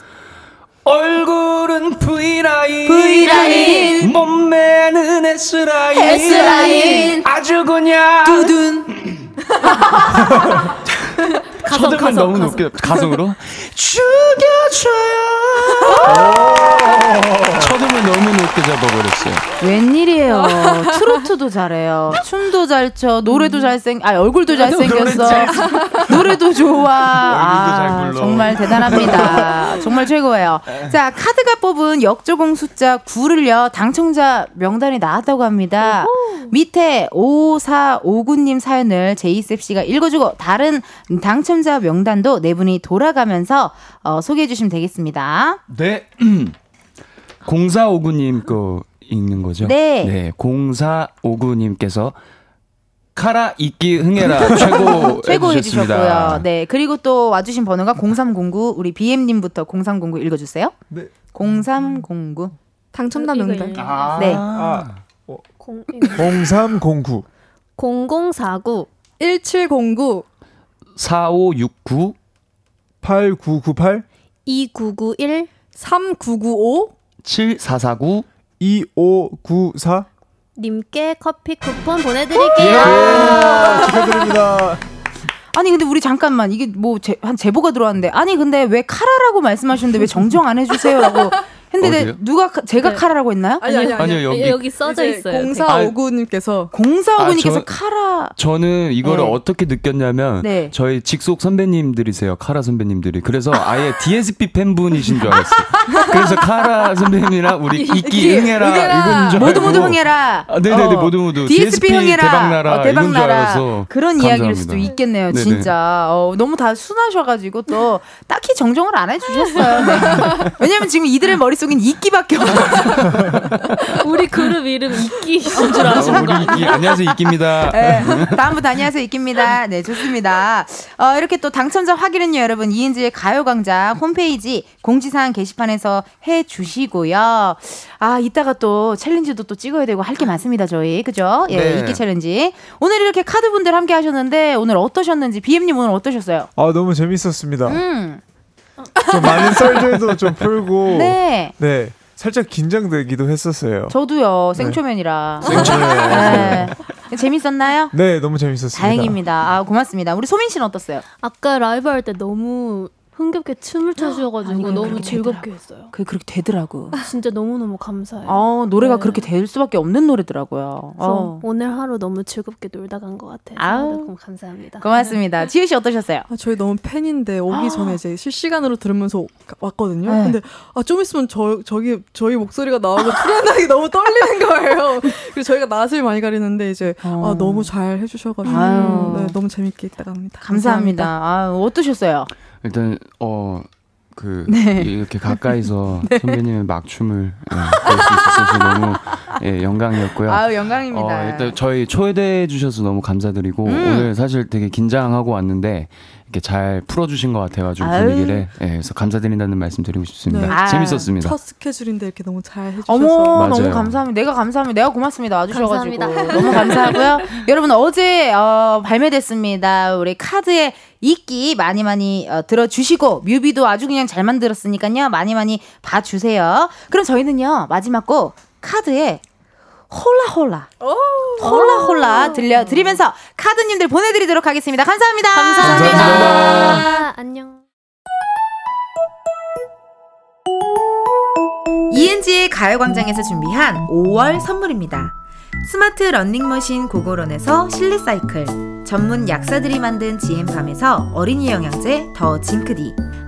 얼굴은 V라인 V라인. 몸매는 S라인 S라인. 아주 그냥 두둔. 가성, 가성, 너무 가성. 높게 가성으로 죽여줘요 쳐들면 너무 높게 잡아버렸어요 웬일이에요. 트로트도 잘해요. 춤도 잘 춰. 노래도 잘생, 아, 얼굴도 잘생겼어. 노래도 좋아. 아. 정말 대단합니다. 정말 최고예요. 자, 카드가 뽑은 역조공 숫자 9를요, 당첨자 명단이 나왔다고 합니다. 밑에 5459님 사연을 제이셉 씨가 읽어주고, 다른 당첨 자 명단도 네 분이 돌아가면서 어, 소개해 주시면 되겠습니다. 네 0459님 거 읽는 거죠? 네. 네 0459님께서 카라 이끼 흥해라 최고 최고. 해주셨고요. 네. 그리고 또 와주신 번호가 0309, 우리 BM님부터 0309 읽어주세요. 네. 0309. 당첨자 명단. 아. 네. 아, 공, 0309 0049 1709 4569 8998 2991 3995 7449 2594 님께 커피 쿠폰 보내드릴게요. 아, 축하드립니다. 아니 근데 우리 잠깐만. 이게 뭐 한 제보가 들어왔는데. 아니 근데 왜 카라라고 말씀하셨는데 왜 정정 안 해주세요라고 했는데 어디요? 누가 카- 제가 네. 카라라고 했나요? 아니, 아니, 아니. 아니요, 여기. 써져 있어요. 0459님께서 공사 오구님께서 아, 저- 카라 저는 이거를 네. 어떻게 느꼈냐면 네. 저희 직속 선배님들이세요 카라 선배님들이 그래서 아예 DSP 팬분이신 줄 알았어요 그래서 카라 선배님이랑 우리 이끼 응해라 이건 줄 모두 모두 흥해라. 아, 네네네 어. 모두 모두 DSP 흥해라. 대박나라 어, 대박나라. 그런 이야기일 수도. 있겠네요, 네네. 진짜. 어, 너무 다 순하셔가지고 또 딱히 정정을 안 해주셨어요. 네. 왜냐면 지금 이들의 머릿 속엔 이끼밖에 없어요. 우리 그룹 이름 이끼인 줄 어, 아시는 거 우리 이끼 안녕하세요 이끼입니다 네, 다음부터 안녕하세요 이끼입니다. 네 좋습니다. 어, 이렇게 또 당첨자 확인은요 여러분 이은지의 가요광장 홈페이지 공지사항 게시판에서 해 주시고요. 아 이따가 또 챌린지도 또 찍어야 되고 할 게 많습니다 저희 그죠? 예 네. ICKY 챌린지 오늘 이렇게 카드분들 함께 하셨는데 오늘 어떠셨는지 BM님 오늘 어떠셨어요? 아 너무 재밌었습니다. 음. 좀 많은 썰들도 좀 풀고 네. 네, 살짝 긴장되기도 했었어요. 저도요 생초면이라. 생초면. 네. 재밌었나요? 네, 너무 재밌었습니다. 다행입니다. 아 고맙습니다. 우리 소민 씨는 어땠어요? 아까 라이브 할 때 너무 흥겹게 춤을 춰주셔가지고 아니, 너무 즐겁게 했어요. 그게 그렇게 되더라고. 진짜 너무너무 감사해요. 어, 노래가 네. 그렇게 될 수밖에 없는 노래더라고요. 어. 오늘 하루 너무 즐겁게 놀다 간 것 같아요. 아우. 너무 감사합니다. 고맙습니다. 지우 씨 어떠셨어요? 아, 저희 너무 팬인데 오기 전에 이제 실시간으로 들으면서 가- 왔거든요. 네. 근데 아, 좀 있으면 저 저기 저희 목소리가 나오고 출연하기 너무 떨리는 거예요. 그리고 저희가 낯을 많이 가리는데 이제 아, 너무 잘 해주셔가지고. 네, 너무 재밌게 있다 갑니다. 감사합니다. 아, 어떠셨어요? 일단 어. 그 네. 이렇게 가까이서 선배님의 막춤을 예, 볼수 있어서 너무 예, 영광이었고요. 아유, 영광입니다. 어, 일단 저희 초대해 주셔서 너무 감사드리고 음. 오늘 사실 되게 긴장하고 왔는데 이렇게 잘 풀어주신 것 같아가지고 아유. 분위기를 예, 그래서 감사드린다는 말씀 드리고 싶습니다. 네. 재밌었습니다. 첫 스케줄인데 이렇게 너무 잘 해주셔서 어머 너무 맞아요. 감사합니다. 내가 감사합니다. 내가 고맙습니다. 와주셔가지고 감사합니다. 너무 감사하고요. 여러분 어제 어, 발매됐습니다. 우리 카드의 ICKY 많이 많이 어, 들어주시고 뮤비도 아주 그냥 잘 만들었으니까요. 많이 많이 봐주세요. 그럼 저희는요 마지막 곡 카드의 Hola Hola Hola Hola 들려드리면서 카드님들 보내드리도록 하겠습니다. 감사합니다. 감사합니다. 안녕. 이은지의 가요광장에서 준비한 5월 선물입니다. 스마트 러닝머신 고고런에서 실내 사이클, 전문 약사들이 만든 지엠팜에서 어린이 영양제 더 징크디,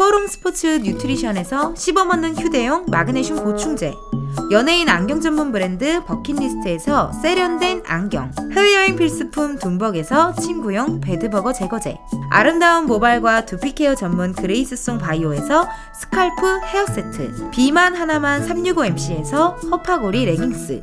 코롱 스포츠 뉴트리션에서 씹어먹는 휴대용 마그네슘 보충제 연예인 안경 전문 브랜드 버킷리스트에서 세련된 안경 해외여행 필수품 둠벅에서 침구용 베드버그 제거제 아름다운 모발과 두피 케어 전문 그레이스송 바이오에서 스칼프 헤어 세트 비만 하나만 365MC에서 허파고리 레깅스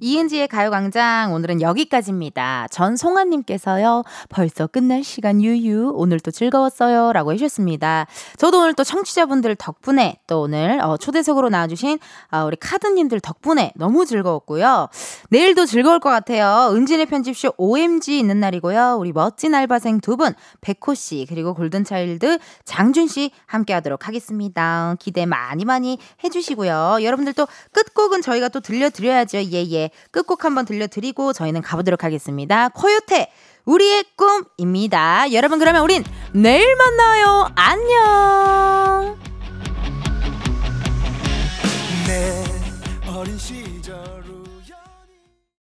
이은지의 가요광장 오늘은 여기까지입니다. 전송아님께서요 벌써 끝날 시간 유유 오늘 또 즐거웠어요 라고 해주셨습니다. 저도 오늘 또 청취자분들 덕분에 또 오늘 어, 초대석으로 나와주신 어, 우리 카드님들 덕분에 너무 즐거웠고요. 내일도 즐거울 것 같아요. 은진의 편집쇼 OMG 있는 날이고요. 우리 멋진 알바생 두 분 백호 씨 그리고 골든차일드 장준 씨 함께 하도록 하겠습니다. 기대 많이 많이 해주시고요. 여러분들 또 끝곡은 저희가 또 들려드려야죠. 예예. 끝곡 한번 들려드리고 저희는 가보도록 하겠습니다. 코요태 우리의 꿈입니다. 여러분 그러면 우린 내일 만나요. 안녕.